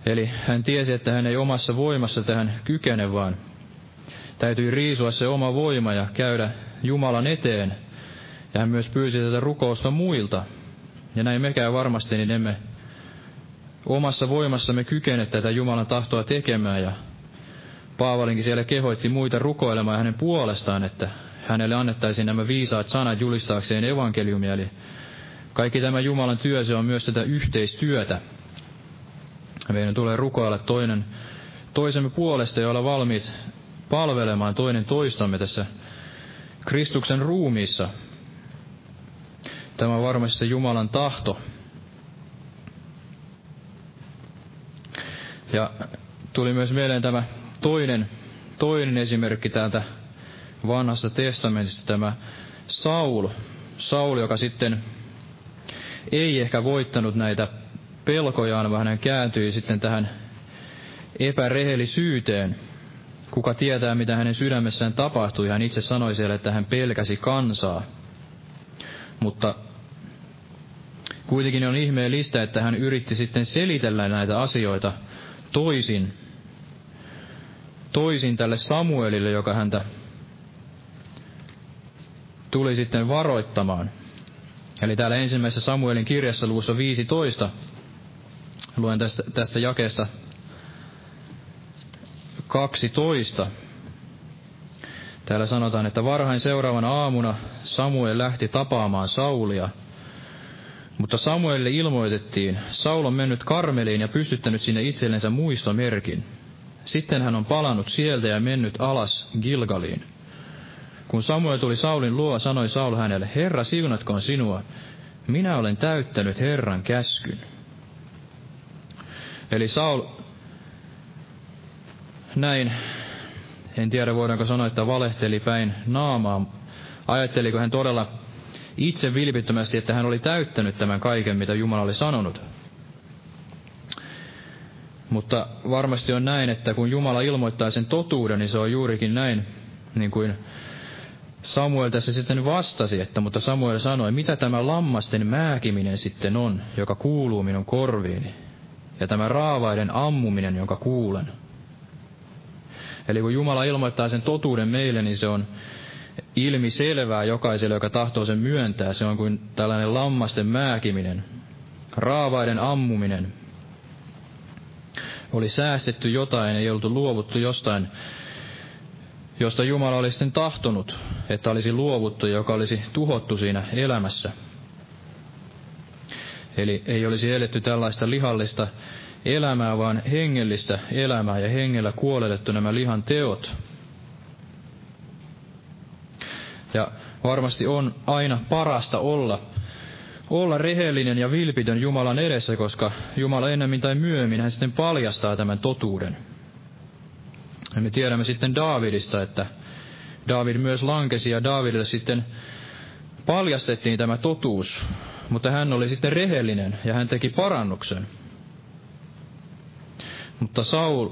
Speaker 4: Eli hän tiesi, että hän ei omassa voimassa tähän kykene, vaan täytyy riisua se oma voima ja käydä Jumalan eteen. Ja hän myös pyysi tätä rukousta muilta. Ja näin mekään varmasti, niin emme omassa voimassamme kykene tätä Jumalan tahtoa tekemään. Ja Paavalinkin siellä kehoitti muita rukoilemaan hänen puolestaan, että hänelle annettaisiin nämä viisaat sanat julistaakseen evankeliumia. Eli kaikki tämä Jumalan työ, se on myös tätä yhteistyötä. Meidän tulee rukoilla toinen toisemme puolesta ja olla valmiit palvelemaan toinen toistamme tässä Kristuksen ruumiissa. Tämä on varmasti se Jumalan tahto. Ja tuli myös mieleen tämä toinen, toinen esimerkki täältä vanhasta testamentista, tämä Saul. Saul, joka sitten ei ehkä voittanut näitä pelkojaan, vaan hän kääntyi sitten tähän epärehellisyyteen. Kuka tietää, mitä hänen sydämessään tapahtui. Hän itse sanoi siellä, että hän pelkäsi kansaa. Mutta kuitenkin on ihmeellistä, että hän yritti sitten selitellä näitä asioita toisin, toisin tälle Samuelille, joka häntä tuli sitten varoittamaan. Eli täällä ensimmäisessä Samuelin kirjassa luvussa 15, luen tästä, tästä jakeesta 12. Täällä sanotaan, että varhain seuraavana aamuna Samuel lähti tapaamaan Saulia. Mutta Samuelille ilmoitettiin, Saul on mennyt Karmeliin ja pystyttänyt sinne itsellensä muistomerkin. Sitten hän on palannut sieltä ja mennyt alas Gilgaliin. Kun Samuel tuli Saulin luo, sanoi Saul hänelle, Herra siunatkoon sinua, minä olen täyttänyt Herran käskyn. Eli Saul näin, en tiedä voidaanko sanoa, että valehteli päin naamaa. Ajatteliko hän todella itse vilpittömästi, että hän oli täyttänyt tämän kaiken, mitä Jumala oli sanonut. Mutta varmasti on näin, että kun Jumala ilmoittaa sen totuuden, niin se on juurikin näin, niin kuin Samuel tässä sitten vastasi, että mutta Samuel sanoi, mitä tämä lammasten määkiminen sitten on, joka kuuluu minun korviini, ja tämä raavaiden ammuminen, jonka kuulen. Eli kun Jumala ilmoittaa sen totuuden meille, niin se on ilmi selvää jokaiselle, joka tahtoo sen myöntää. Se on kuin tällainen lammasten määkiminen, raavaiden ammuminen. Oli säästetty jotain, ei oltu luovuttu jostain, josta Jumala oli sitten tahtonut, että olisi luovuttu, joka olisi tuhottu siinä elämässä. Eli ei olisi eletty tällaista lihallista elämää, vaan hengellistä elämää ja hengellä kuolellettu nämä lihan teot. Ja varmasti on aina parasta olla, olla rehellinen ja vilpitön Jumalan edessä, koska Jumala ennemmin tai myöhemmin hän sitten paljastaa tämän totuuden. Ja me tiedämme sitten Daavidista, että Daavid myös lankesi ja Daavidille sitten paljastettiin tämä totuus, mutta hän oli sitten rehellinen ja hän teki parannuksen. Mutta Saul,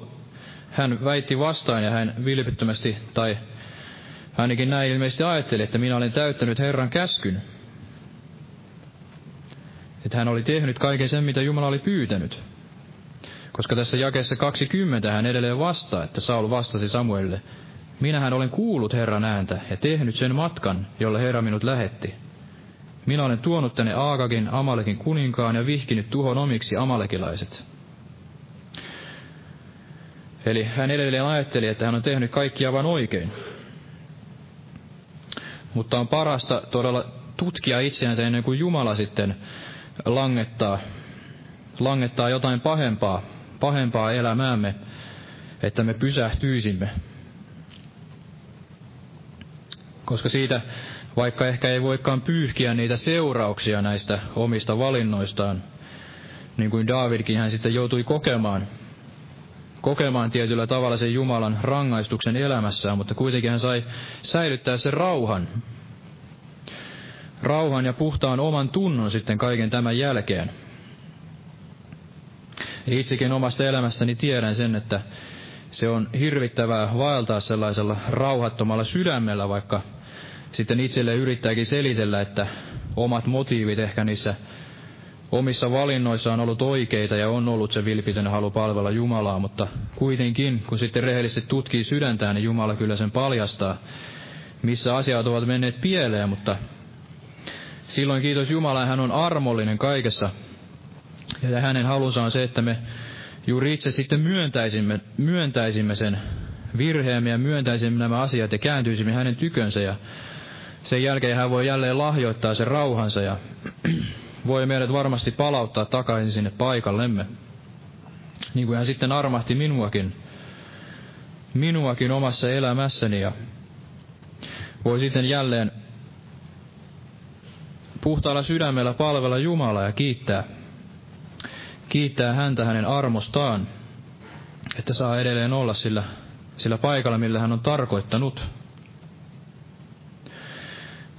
Speaker 4: hän väitti vastaan ja hän vilpittömästi, tai ainakin näin ilmeisesti ajatteli, että minä olen täyttänyt Herran käskyn. Että hän oli tehnyt kaiken sen, mitä Jumala oli pyytänyt. Koska tässä jakeessa 20 hän edelleen vastaa, että Saul vastasi Samuelille, Minähän olen kuullut Herran ääntä ja tehnyt sen matkan, jolla Herra minut lähetti. Minä olen tuonut tänne Aagagin, Amalekin kuninkaan ja vihkinyt tuhon omiksi amalekilaiset. Eli hän edelleen ajatteli, että hän on tehnyt kaikkia vain oikein. Mutta on parasta todella tutkia itseänsä ennen kuin Jumala sitten langettaa, langettaa jotain pahempaa, pahempaa elämäämme, että me pysähtyisimme. Koska siitä, vaikka ehkä ei voikaan pyyhkiä niitä seurauksia näistä omista valinnoistaan, niin kuin Davidkin hän sitten joutui kokemaan kokemaan tietyllä tavalla sen Jumalan rangaistuksen elämässään, mutta kuitenkin hän sai säilyttää sen rauhan. Rauhan ja puhtaan oman tunnon sitten kaiken tämän jälkeen. Ja itsekin omasta elämästäni tiedän sen, että se on hirvittävää vaeltaa sellaisella rauhattomalla sydämellä, vaikka sitten itselle yrittääkin selitellä, että omat motiivit ehkä niissä omissa valinnoissa on ollut oikeita ja on ollut se vilpitön halu palvella Jumalaa, mutta kuitenkin, kun sitten rehellisesti tutkii sydäntään, niin Jumala kyllä sen paljastaa, missä asiat ovat menneet pieleen, mutta silloin kiitos Jumala, hän on armollinen kaikessa. Ja hänen halunsa on se, että me juuri itse sitten myöntäisimme, myöntäisimme sen virheemme ja myöntäisimme nämä asiat ja kääntyisimme hänen tykönsä ja sen jälkeen hän voi jälleen lahjoittaa sen rauhansa ja voi meidät varmasti palauttaa takaisin sinne paikallemme. Niin kuin hän sitten armahti minuakin, minuakin omassa elämässäni ja voi sitten jälleen puhtaalla sydämellä palvella Jumalaa ja kiittää, kiittää häntä hänen armostaan, että saa edelleen olla sillä, sillä paikalla, millä hän on tarkoittanut.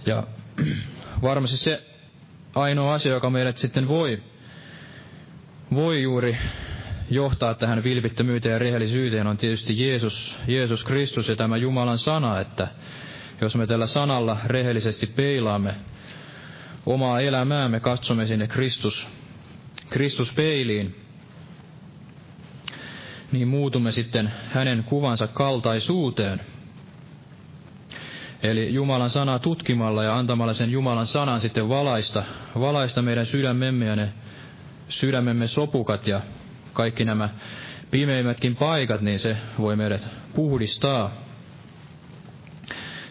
Speaker 4: Ja varmasti se ainoa asia, joka meidät sitten voi, voi juuri johtaa tähän vilpittömyyteen ja rehellisyyteen on tietysti Jeesus, Jeesus Kristus ja tämä Jumalan sana, että jos me tällä sanalla rehellisesti peilaamme omaa elämäämme, katsomme sinne Kristus, Kristus peiliin, niin muutumme sitten hänen kuvansa kaltaisuuteen – Eli Jumalan sanaa tutkimalla ja antamalla sen Jumalan sanan sitten valaista, valaista meidän sydämemme ja ne sydämemme sopukat ja kaikki nämä pimeimmätkin paikat, niin se voi meidät puhdistaa.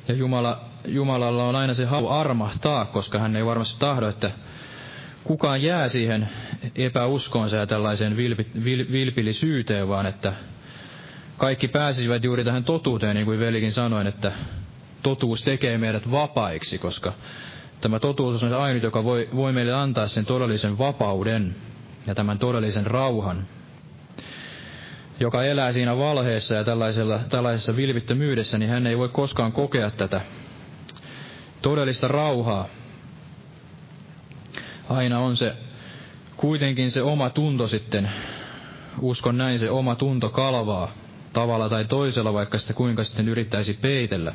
Speaker 4: Ja Jumala, Jumalalla on aina se halu armahtaa, koska hän ei varmasti tahdo, että kukaan jää siihen epäuskoonsa ja tällaiseen vilpi, vil, vilpillisyyteen, vaan että kaikki pääsisivät juuri tähän totuuteen, niin kuin velikin sanoin, että totuus tekee meidät vapaiksi, koska tämä totuus on se ainut, joka voi, voi meille antaa sen todellisen vapauden ja tämän todellisen rauhan, joka elää siinä valheessa ja tällaisella, tällaisessa vilvittömyydessä, niin hän ei voi koskaan kokea tätä todellista rauhaa. Aina on se kuitenkin se oma tunto sitten, uskon näin, se oma tunto kalvaa tavalla tai toisella, vaikka sitä kuinka sitten yrittäisi peitellä.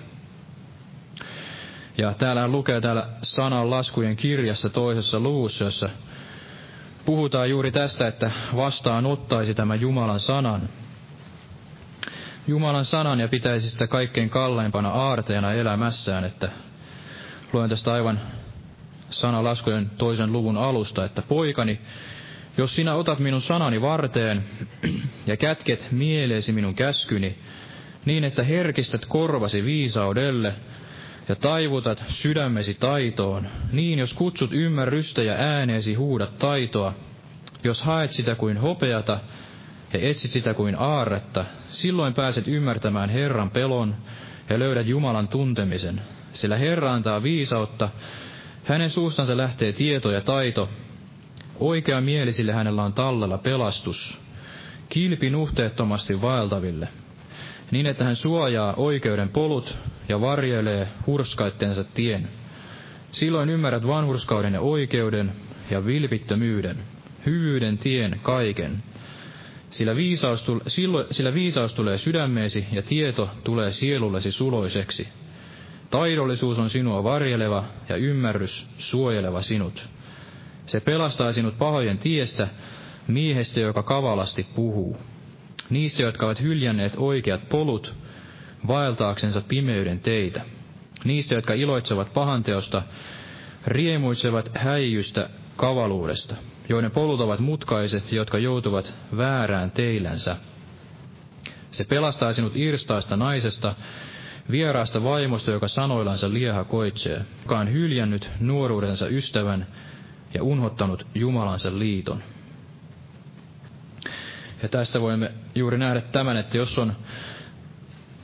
Speaker 4: Ja täällä lukee täällä sanan laskujen kirjassa toisessa luvussa, jossa puhutaan juuri tästä, että vastaan ottaisi tämän Jumalan sanan. Jumalan sanan ja pitäisi sitä kaikkein kalleimpana aarteena elämässään, että luen tästä aivan sanalaskujen toisen luvun alusta, että poikani, jos sinä otat minun sanani varteen ja kätket mieleesi minun käskyni, niin että herkistät korvasi viisaudelle ja taivutat sydämesi taitoon, niin jos kutsut ymmärrystä ja ääneesi huudat taitoa, jos haet sitä kuin hopeata ja etsit sitä kuin aarretta, silloin pääset ymmärtämään Herran pelon ja löydät Jumalan tuntemisen, sillä Herra antaa viisautta, hänen suustansa lähtee tieto ja taito, oikea mielisille hänellä on tallella pelastus, kilpi nuhteettomasti vaeltaville, niin että hän suojaa oikeuden polut ja varjelee hurskaittensa tien. Silloin ymmärrät vanhurskauden ja oikeuden ja vilpittömyyden, hyvyyden tien kaiken. Sillä viisaus, tule, sillä viisaus tulee sydämeesi ja tieto tulee sielullesi suloiseksi. Taidollisuus on sinua varjeleva ja ymmärrys suojeleva sinut. Se pelastaa sinut pahojen tiestä, miehestä, joka kavalasti puhuu. Niistä, jotka ovat hyljänneet oikeat polut, vaeltaaksensa pimeyden teitä. Niistä, jotka iloitsevat pahanteosta, riemuitsevat häijystä kavaluudesta, joiden polut ovat mutkaiset, jotka joutuvat väärään teillänsä. Se pelastaa sinut irstaista naisesta, vieraasta vaimosta, joka sanoillansa lieha koitsee, joka on hyljännyt nuoruudensa ystävän ja unhottanut Jumalansa liiton. Ja tästä voimme juuri nähdä tämän, että jos on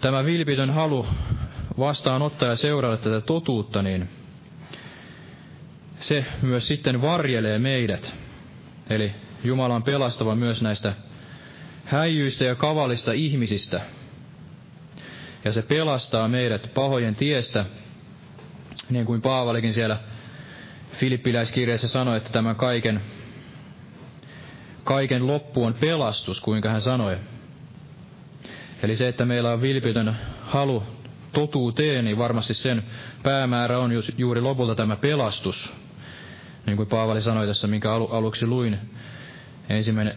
Speaker 4: tämä vilpitön halu vastaanottaa ja seurata tätä totuutta, niin se myös sitten varjelee meidät. Eli Jumala on pelastava myös näistä häijyistä ja kavallista ihmisistä. Ja se pelastaa meidät pahojen tiestä, niin kuin Paavalikin siellä Filippiläiskirjassa sanoi, että tämän kaiken, kaiken loppu on pelastus, kuinka hän sanoi. Eli se, että meillä on vilpitön halu totuuteen, niin varmasti sen päämäärä on juuri lopulta tämä pelastus. Niin kuin Paavali sanoi tässä, minkä aluksi luin, ensimmäinen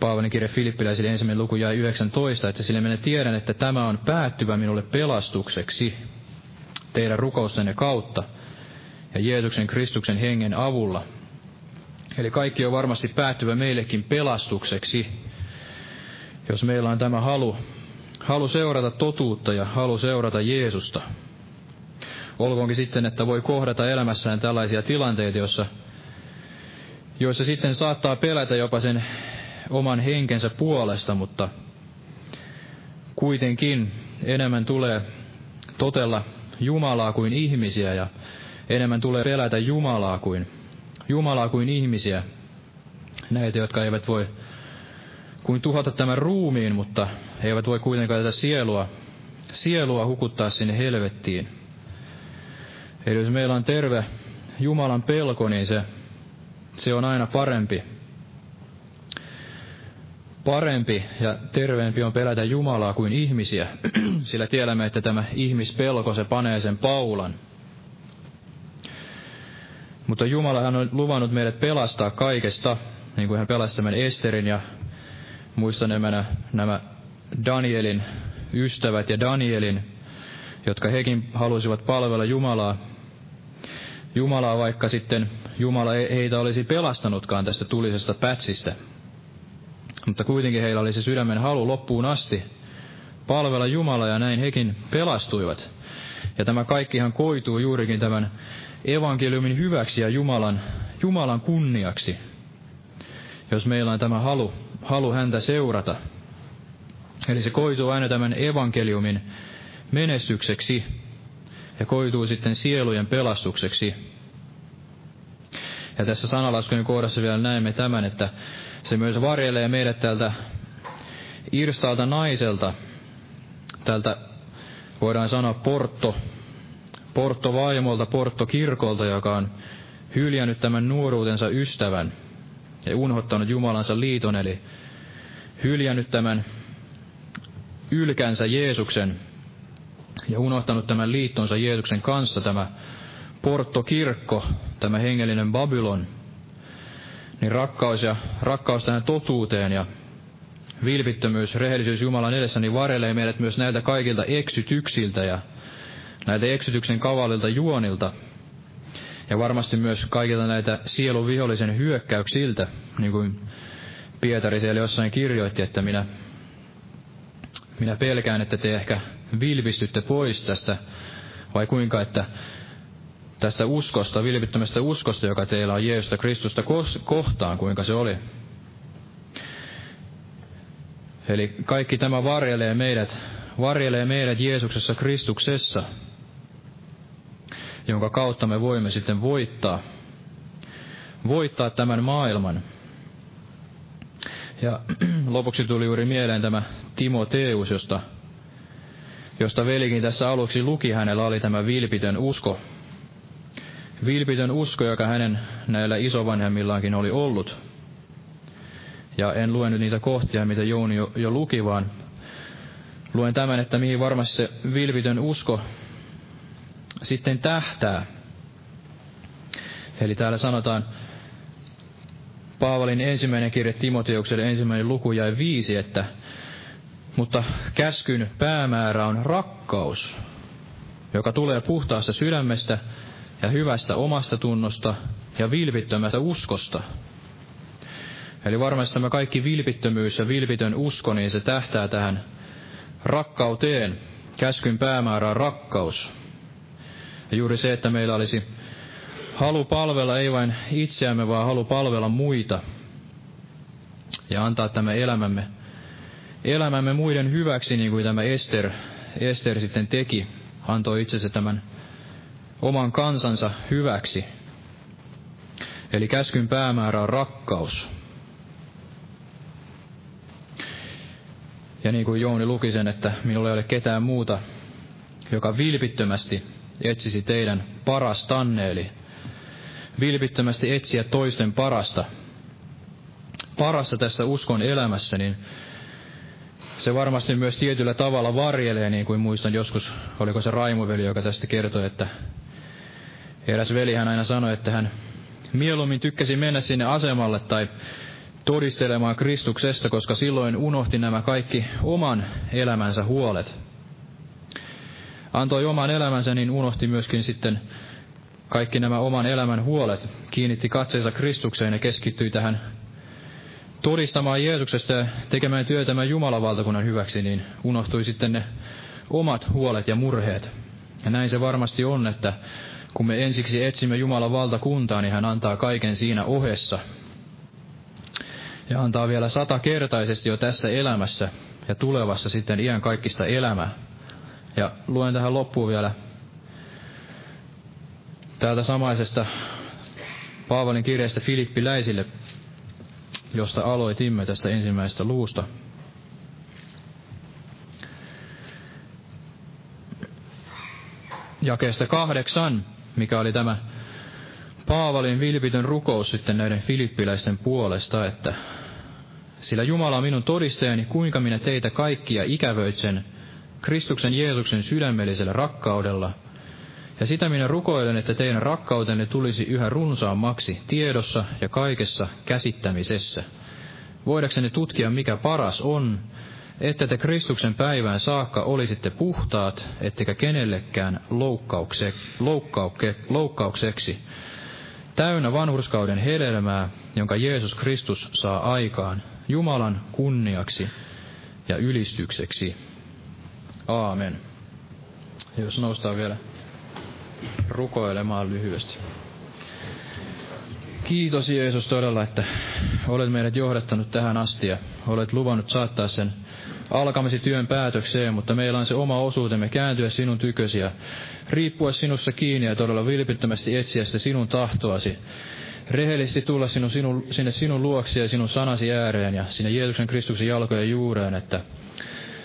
Speaker 4: Paavalin kirja Filippiläisille ensimmäinen luku jäi 19, että sille minä tiedän, että tämä on päättyvä minulle pelastukseksi teidän rukoustenne kautta ja Jeesuksen Kristuksen hengen avulla. Eli kaikki on varmasti päättyvä meillekin pelastukseksi, jos meillä on tämä halu halu seurata totuutta ja halu seurata Jeesusta. Olkoonkin sitten, että voi kohdata elämässään tällaisia tilanteita, joissa, joissa sitten saattaa pelätä jopa sen oman henkensä puolesta, mutta kuitenkin enemmän tulee totella Jumalaa kuin ihmisiä ja enemmän tulee pelätä Jumalaa kuin, Jumalaa kuin ihmisiä. Näitä, jotka eivät voi kuin tuhota tämän ruumiin, mutta eivät voi kuitenkaan tätä sielua, sielua hukuttaa sinne helvettiin. Eli jos meillä on terve Jumalan pelko, niin se, se on aina parempi. Parempi ja terveempi on pelätä Jumalaa kuin ihmisiä, sillä tiedämme, että tämä ihmispelko, se panee sen paulan. Mutta Jumala on luvannut meidät pelastaa kaikesta, niin kuin hän pelasti tämän Esterin ja muistan nämä, nämä Danielin ystävät ja Danielin, jotka hekin halusivat palvella Jumalaa. Jumalaa, vaikka sitten Jumala ei heitä olisi pelastanutkaan tästä tulisesta pätsistä. Mutta kuitenkin heillä oli se sydämen halu loppuun asti palvella Jumalaa ja näin hekin pelastuivat. Ja tämä kaikkihan koituu juurikin tämän evankeliumin hyväksi ja Jumalan, Jumalan kunniaksi, jos meillä on tämä halu halu häntä seurata. Eli se koituu aina tämän evankeliumin menestykseksi ja koituu sitten sielujen pelastukseksi. Ja tässä sanalaskujen kohdassa vielä näemme tämän, että se myös varjelee meidät tältä irstaalta naiselta, tältä voidaan sanoa portto, portto vaimolta, portto kirkolta, joka on hyljännyt tämän nuoruutensa ystävän – ja unhottanut Jumalansa liiton, eli hyljännyt tämän ylkänsä Jeesuksen ja unohtanut tämän liittonsa Jeesuksen kanssa, tämä Porto-kirkko, tämä hengellinen Babylon, niin rakkaus ja rakkaus tähän totuuteen ja vilpittömyys, rehellisyys Jumalan edessä, niin varjelee meidät myös näiltä kaikilta eksytyksiltä ja näiltä eksytyksen kavalilta juonilta. Ja varmasti myös kaikilta näitä sielun vihollisen hyökkäyksiltä, niin kuin Pietari siellä jossain kirjoitti, että minä, minä pelkään, että te ehkä vilpistytte pois tästä, vai kuinka, että tästä uskosta, vilpittömästä uskosta, joka teillä on Jeesusta Kristusta kohtaan, kuinka se oli. Eli kaikki tämä varjelee meidät, varjelee meidät Jeesuksessa Kristuksessa, jonka kautta me voimme sitten voittaa, voittaa tämän maailman. Ja lopuksi tuli juuri mieleen tämä Timoteus, josta, josta velikin tässä aluksi luki, hänellä oli tämä vilpitön usko. Vilpitön usko, joka hänen näillä isovanhemmillaankin oli ollut. Ja en lue nyt niitä kohtia, mitä Jouni jo, jo luki, vaan luen tämän, että mihin varmasti se vilpitön usko sitten tähtää. Eli täällä sanotaan, Paavalin ensimmäinen kirje Timoteukselle ensimmäinen luku jäi viisi, että mutta käskyn päämäärä on rakkaus, joka tulee puhtaasta sydämestä ja hyvästä omasta tunnosta ja vilpittömästä uskosta. Eli varmasti tämä kaikki vilpittömyys ja vilpitön usko, niin se tähtää tähän rakkauteen. Käskyn päämäärä on rakkaus. Ja juuri se, että meillä olisi halu palvella ei vain itseämme, vaan halu palvella muita. Ja antaa tämä elämämme, elämämme muiden hyväksi, niin kuin tämä Ester, Ester sitten teki. Antoi itsensä tämän oman kansansa hyväksi. Eli käskyn päämäärä on rakkaus. Ja niin kuin Jouni luki sen, että minulla ei ole ketään muuta, joka vilpittömästi etsisi teidän parastanne, eli vilpittömästi etsiä toisten parasta, parasta tässä uskon elämässä, niin se varmasti myös tietyllä tavalla varjelee, niin kuin muistan joskus, oliko se Raimoveli, joka tästä kertoi, että eräs veli hän aina sanoi, että hän mieluummin tykkäsi mennä sinne asemalle tai todistelemaan Kristuksesta, koska silloin unohti nämä kaikki oman elämänsä huolet. Antoi oman elämänsä, niin unohti myöskin sitten kaikki nämä oman elämän huolet, kiinnitti katseensa Kristukseen ja keskittyi tähän todistamaan Jeesuksesta ja tekemään työtä Jumalan valtakunnan hyväksi, niin unohtui sitten ne omat huolet ja murheet. Ja näin se varmasti on, että kun me ensiksi etsimme Jumalan valtakuntaa, niin hän antaa kaiken siinä ohessa. Ja antaa vielä satakertaisesti jo tässä elämässä ja tulevassa sitten iän kaikista elämää. Ja luen tähän loppuun vielä täältä samaisesta Paavalin kirjasta Filippiläisille, josta aloitimme tästä ensimmäisestä luusta. Jakeesta kahdeksan, mikä oli tämä Paavalin vilpitön rukous sitten näiden filippiläisten puolesta, että sillä Jumala on minun todistajani, kuinka minä teitä kaikkia ikävöitsen Kristuksen Jeesuksen sydämellisellä rakkaudella – ja sitä minä rukoilen, että teidän rakkautenne tulisi yhä runsaammaksi tiedossa ja kaikessa käsittämisessä. Voidakseni tutkia, mikä paras on, että te Kristuksen päivään saakka olisitte puhtaat, ettekä kenellekään loukkaukse, loukkauke, loukkaukseksi, täynnä vanhurskauden hedelmää, jonka Jeesus Kristus saa aikaan, Jumalan kunniaksi ja ylistykseksi. Aamen. Jos noustaan vielä rukoilemaan lyhyesti. Kiitos Jeesus todella, että olet meidät johdattanut tähän asti ja olet luvannut saattaa sen alkamasi työn päätökseen, mutta meillä on se oma osuutemme kääntyä sinun tykösi ja riippua sinussa kiinni ja todella vilpittömästi etsiä sitä sinun tahtoasi. Rehellisesti tulla sinun, sinun, sinne sinun luoksi ja sinun sanasi ääreen ja sinne Jeesuksen Kristuksen jalkojen juureen, että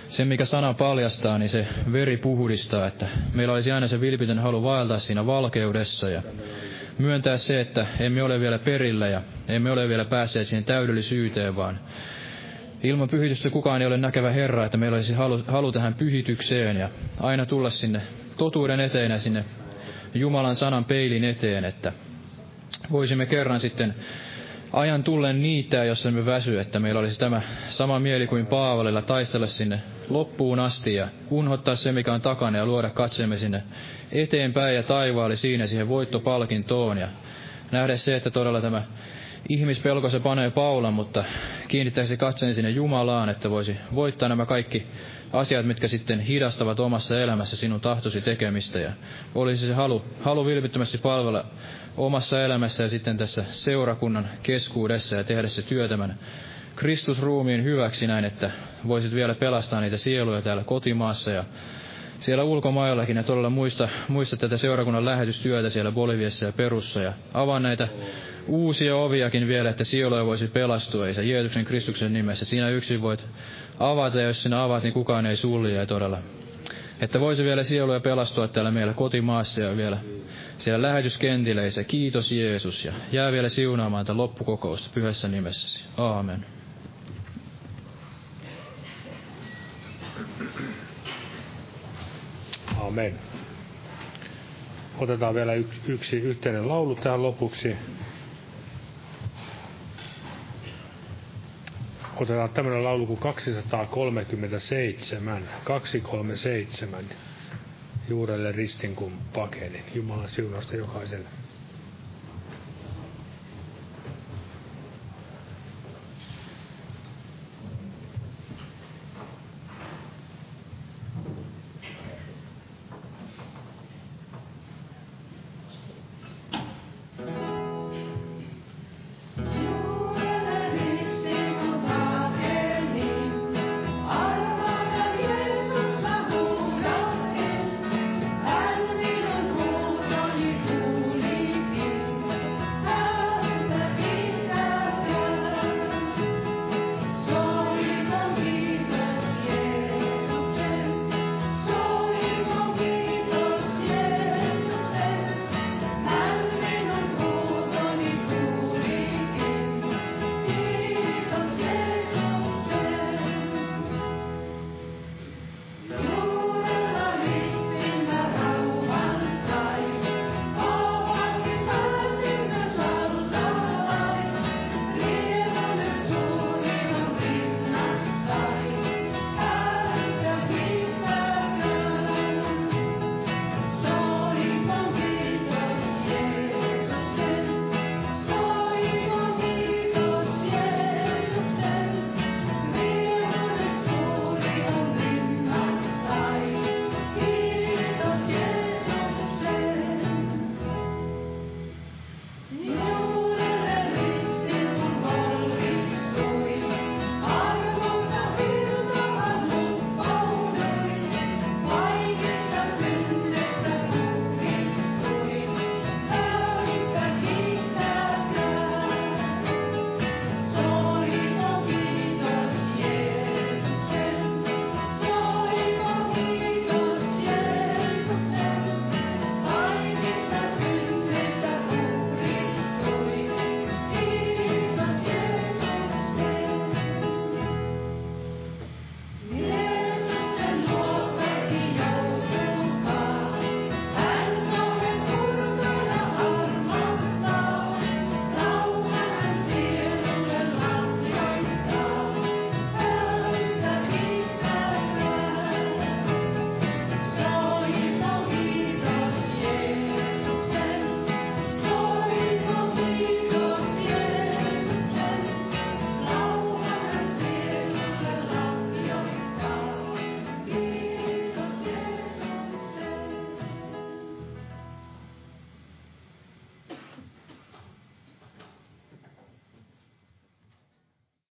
Speaker 4: se, mikä sana paljastaa, niin se veri puhdistaa, että meillä olisi aina se vilpitön halu vaeltaa siinä valkeudessa ja myöntää se, että emme ole vielä perillä ja emme ole vielä päässeet siihen täydellisyyteen, vaan ilman pyhitystä kukaan ei ole näkevä Herra, että meillä olisi halu, halu tähän pyhitykseen ja aina tulla sinne totuuden eteen ja sinne Jumalan sanan peilin eteen, että voisimme kerran sitten ajan tullen niitä, jos emme väsy, että meillä olisi tämä sama mieli kuin Paavalilla taistella sinne loppuun asti ja unhottaa se, mikä on takana ja luoda katseemme sinne eteenpäin ja taivaalle siinä siihen voittopalkintoon ja nähdä se, että todella tämä ihmispelko se panee paulan, mutta kiinnittäisi katseen sinne Jumalaan, että voisi voittaa nämä kaikki asiat, mitkä sitten hidastavat omassa elämässä sinun tahtosi tekemistä. Ja olisi se halu, halu vilpittömästi palvella omassa elämässä ja sitten tässä seurakunnan keskuudessa ja tehdä se työ tämän Kristusruumiin hyväksi näin, että voisit vielä pelastaa niitä sieluja täällä kotimaassa ja siellä ulkomaillakin. Ja todella muista, muista tätä seurakunnan lähetystyötä siellä Boliviassa ja Perussa ja avaa näitä uusia oviakin vielä, että sieluja voisi pelastua, ja Jeesuksen Kristuksen nimessä. Sinä yksin voit avata, ja jos sinä avaat, niin kukaan ei sulje, todella. Että voisi vielä sieluja pelastua täällä meillä kotimaassa ja vielä siellä lähetyskentilleissä. Kiitos Jeesus, ja jää vielä siunaamaan tämän loppukokousta pyhässä nimessäsi. Aamen.
Speaker 2: Amen. Otetaan vielä yksi, yksi yhteinen laulu tähän lopuksi. Otetaan tämmöinen laulu kuin 237, 237, juurelle ristin kun pakenin. Jumalan siunausta jokaiselle.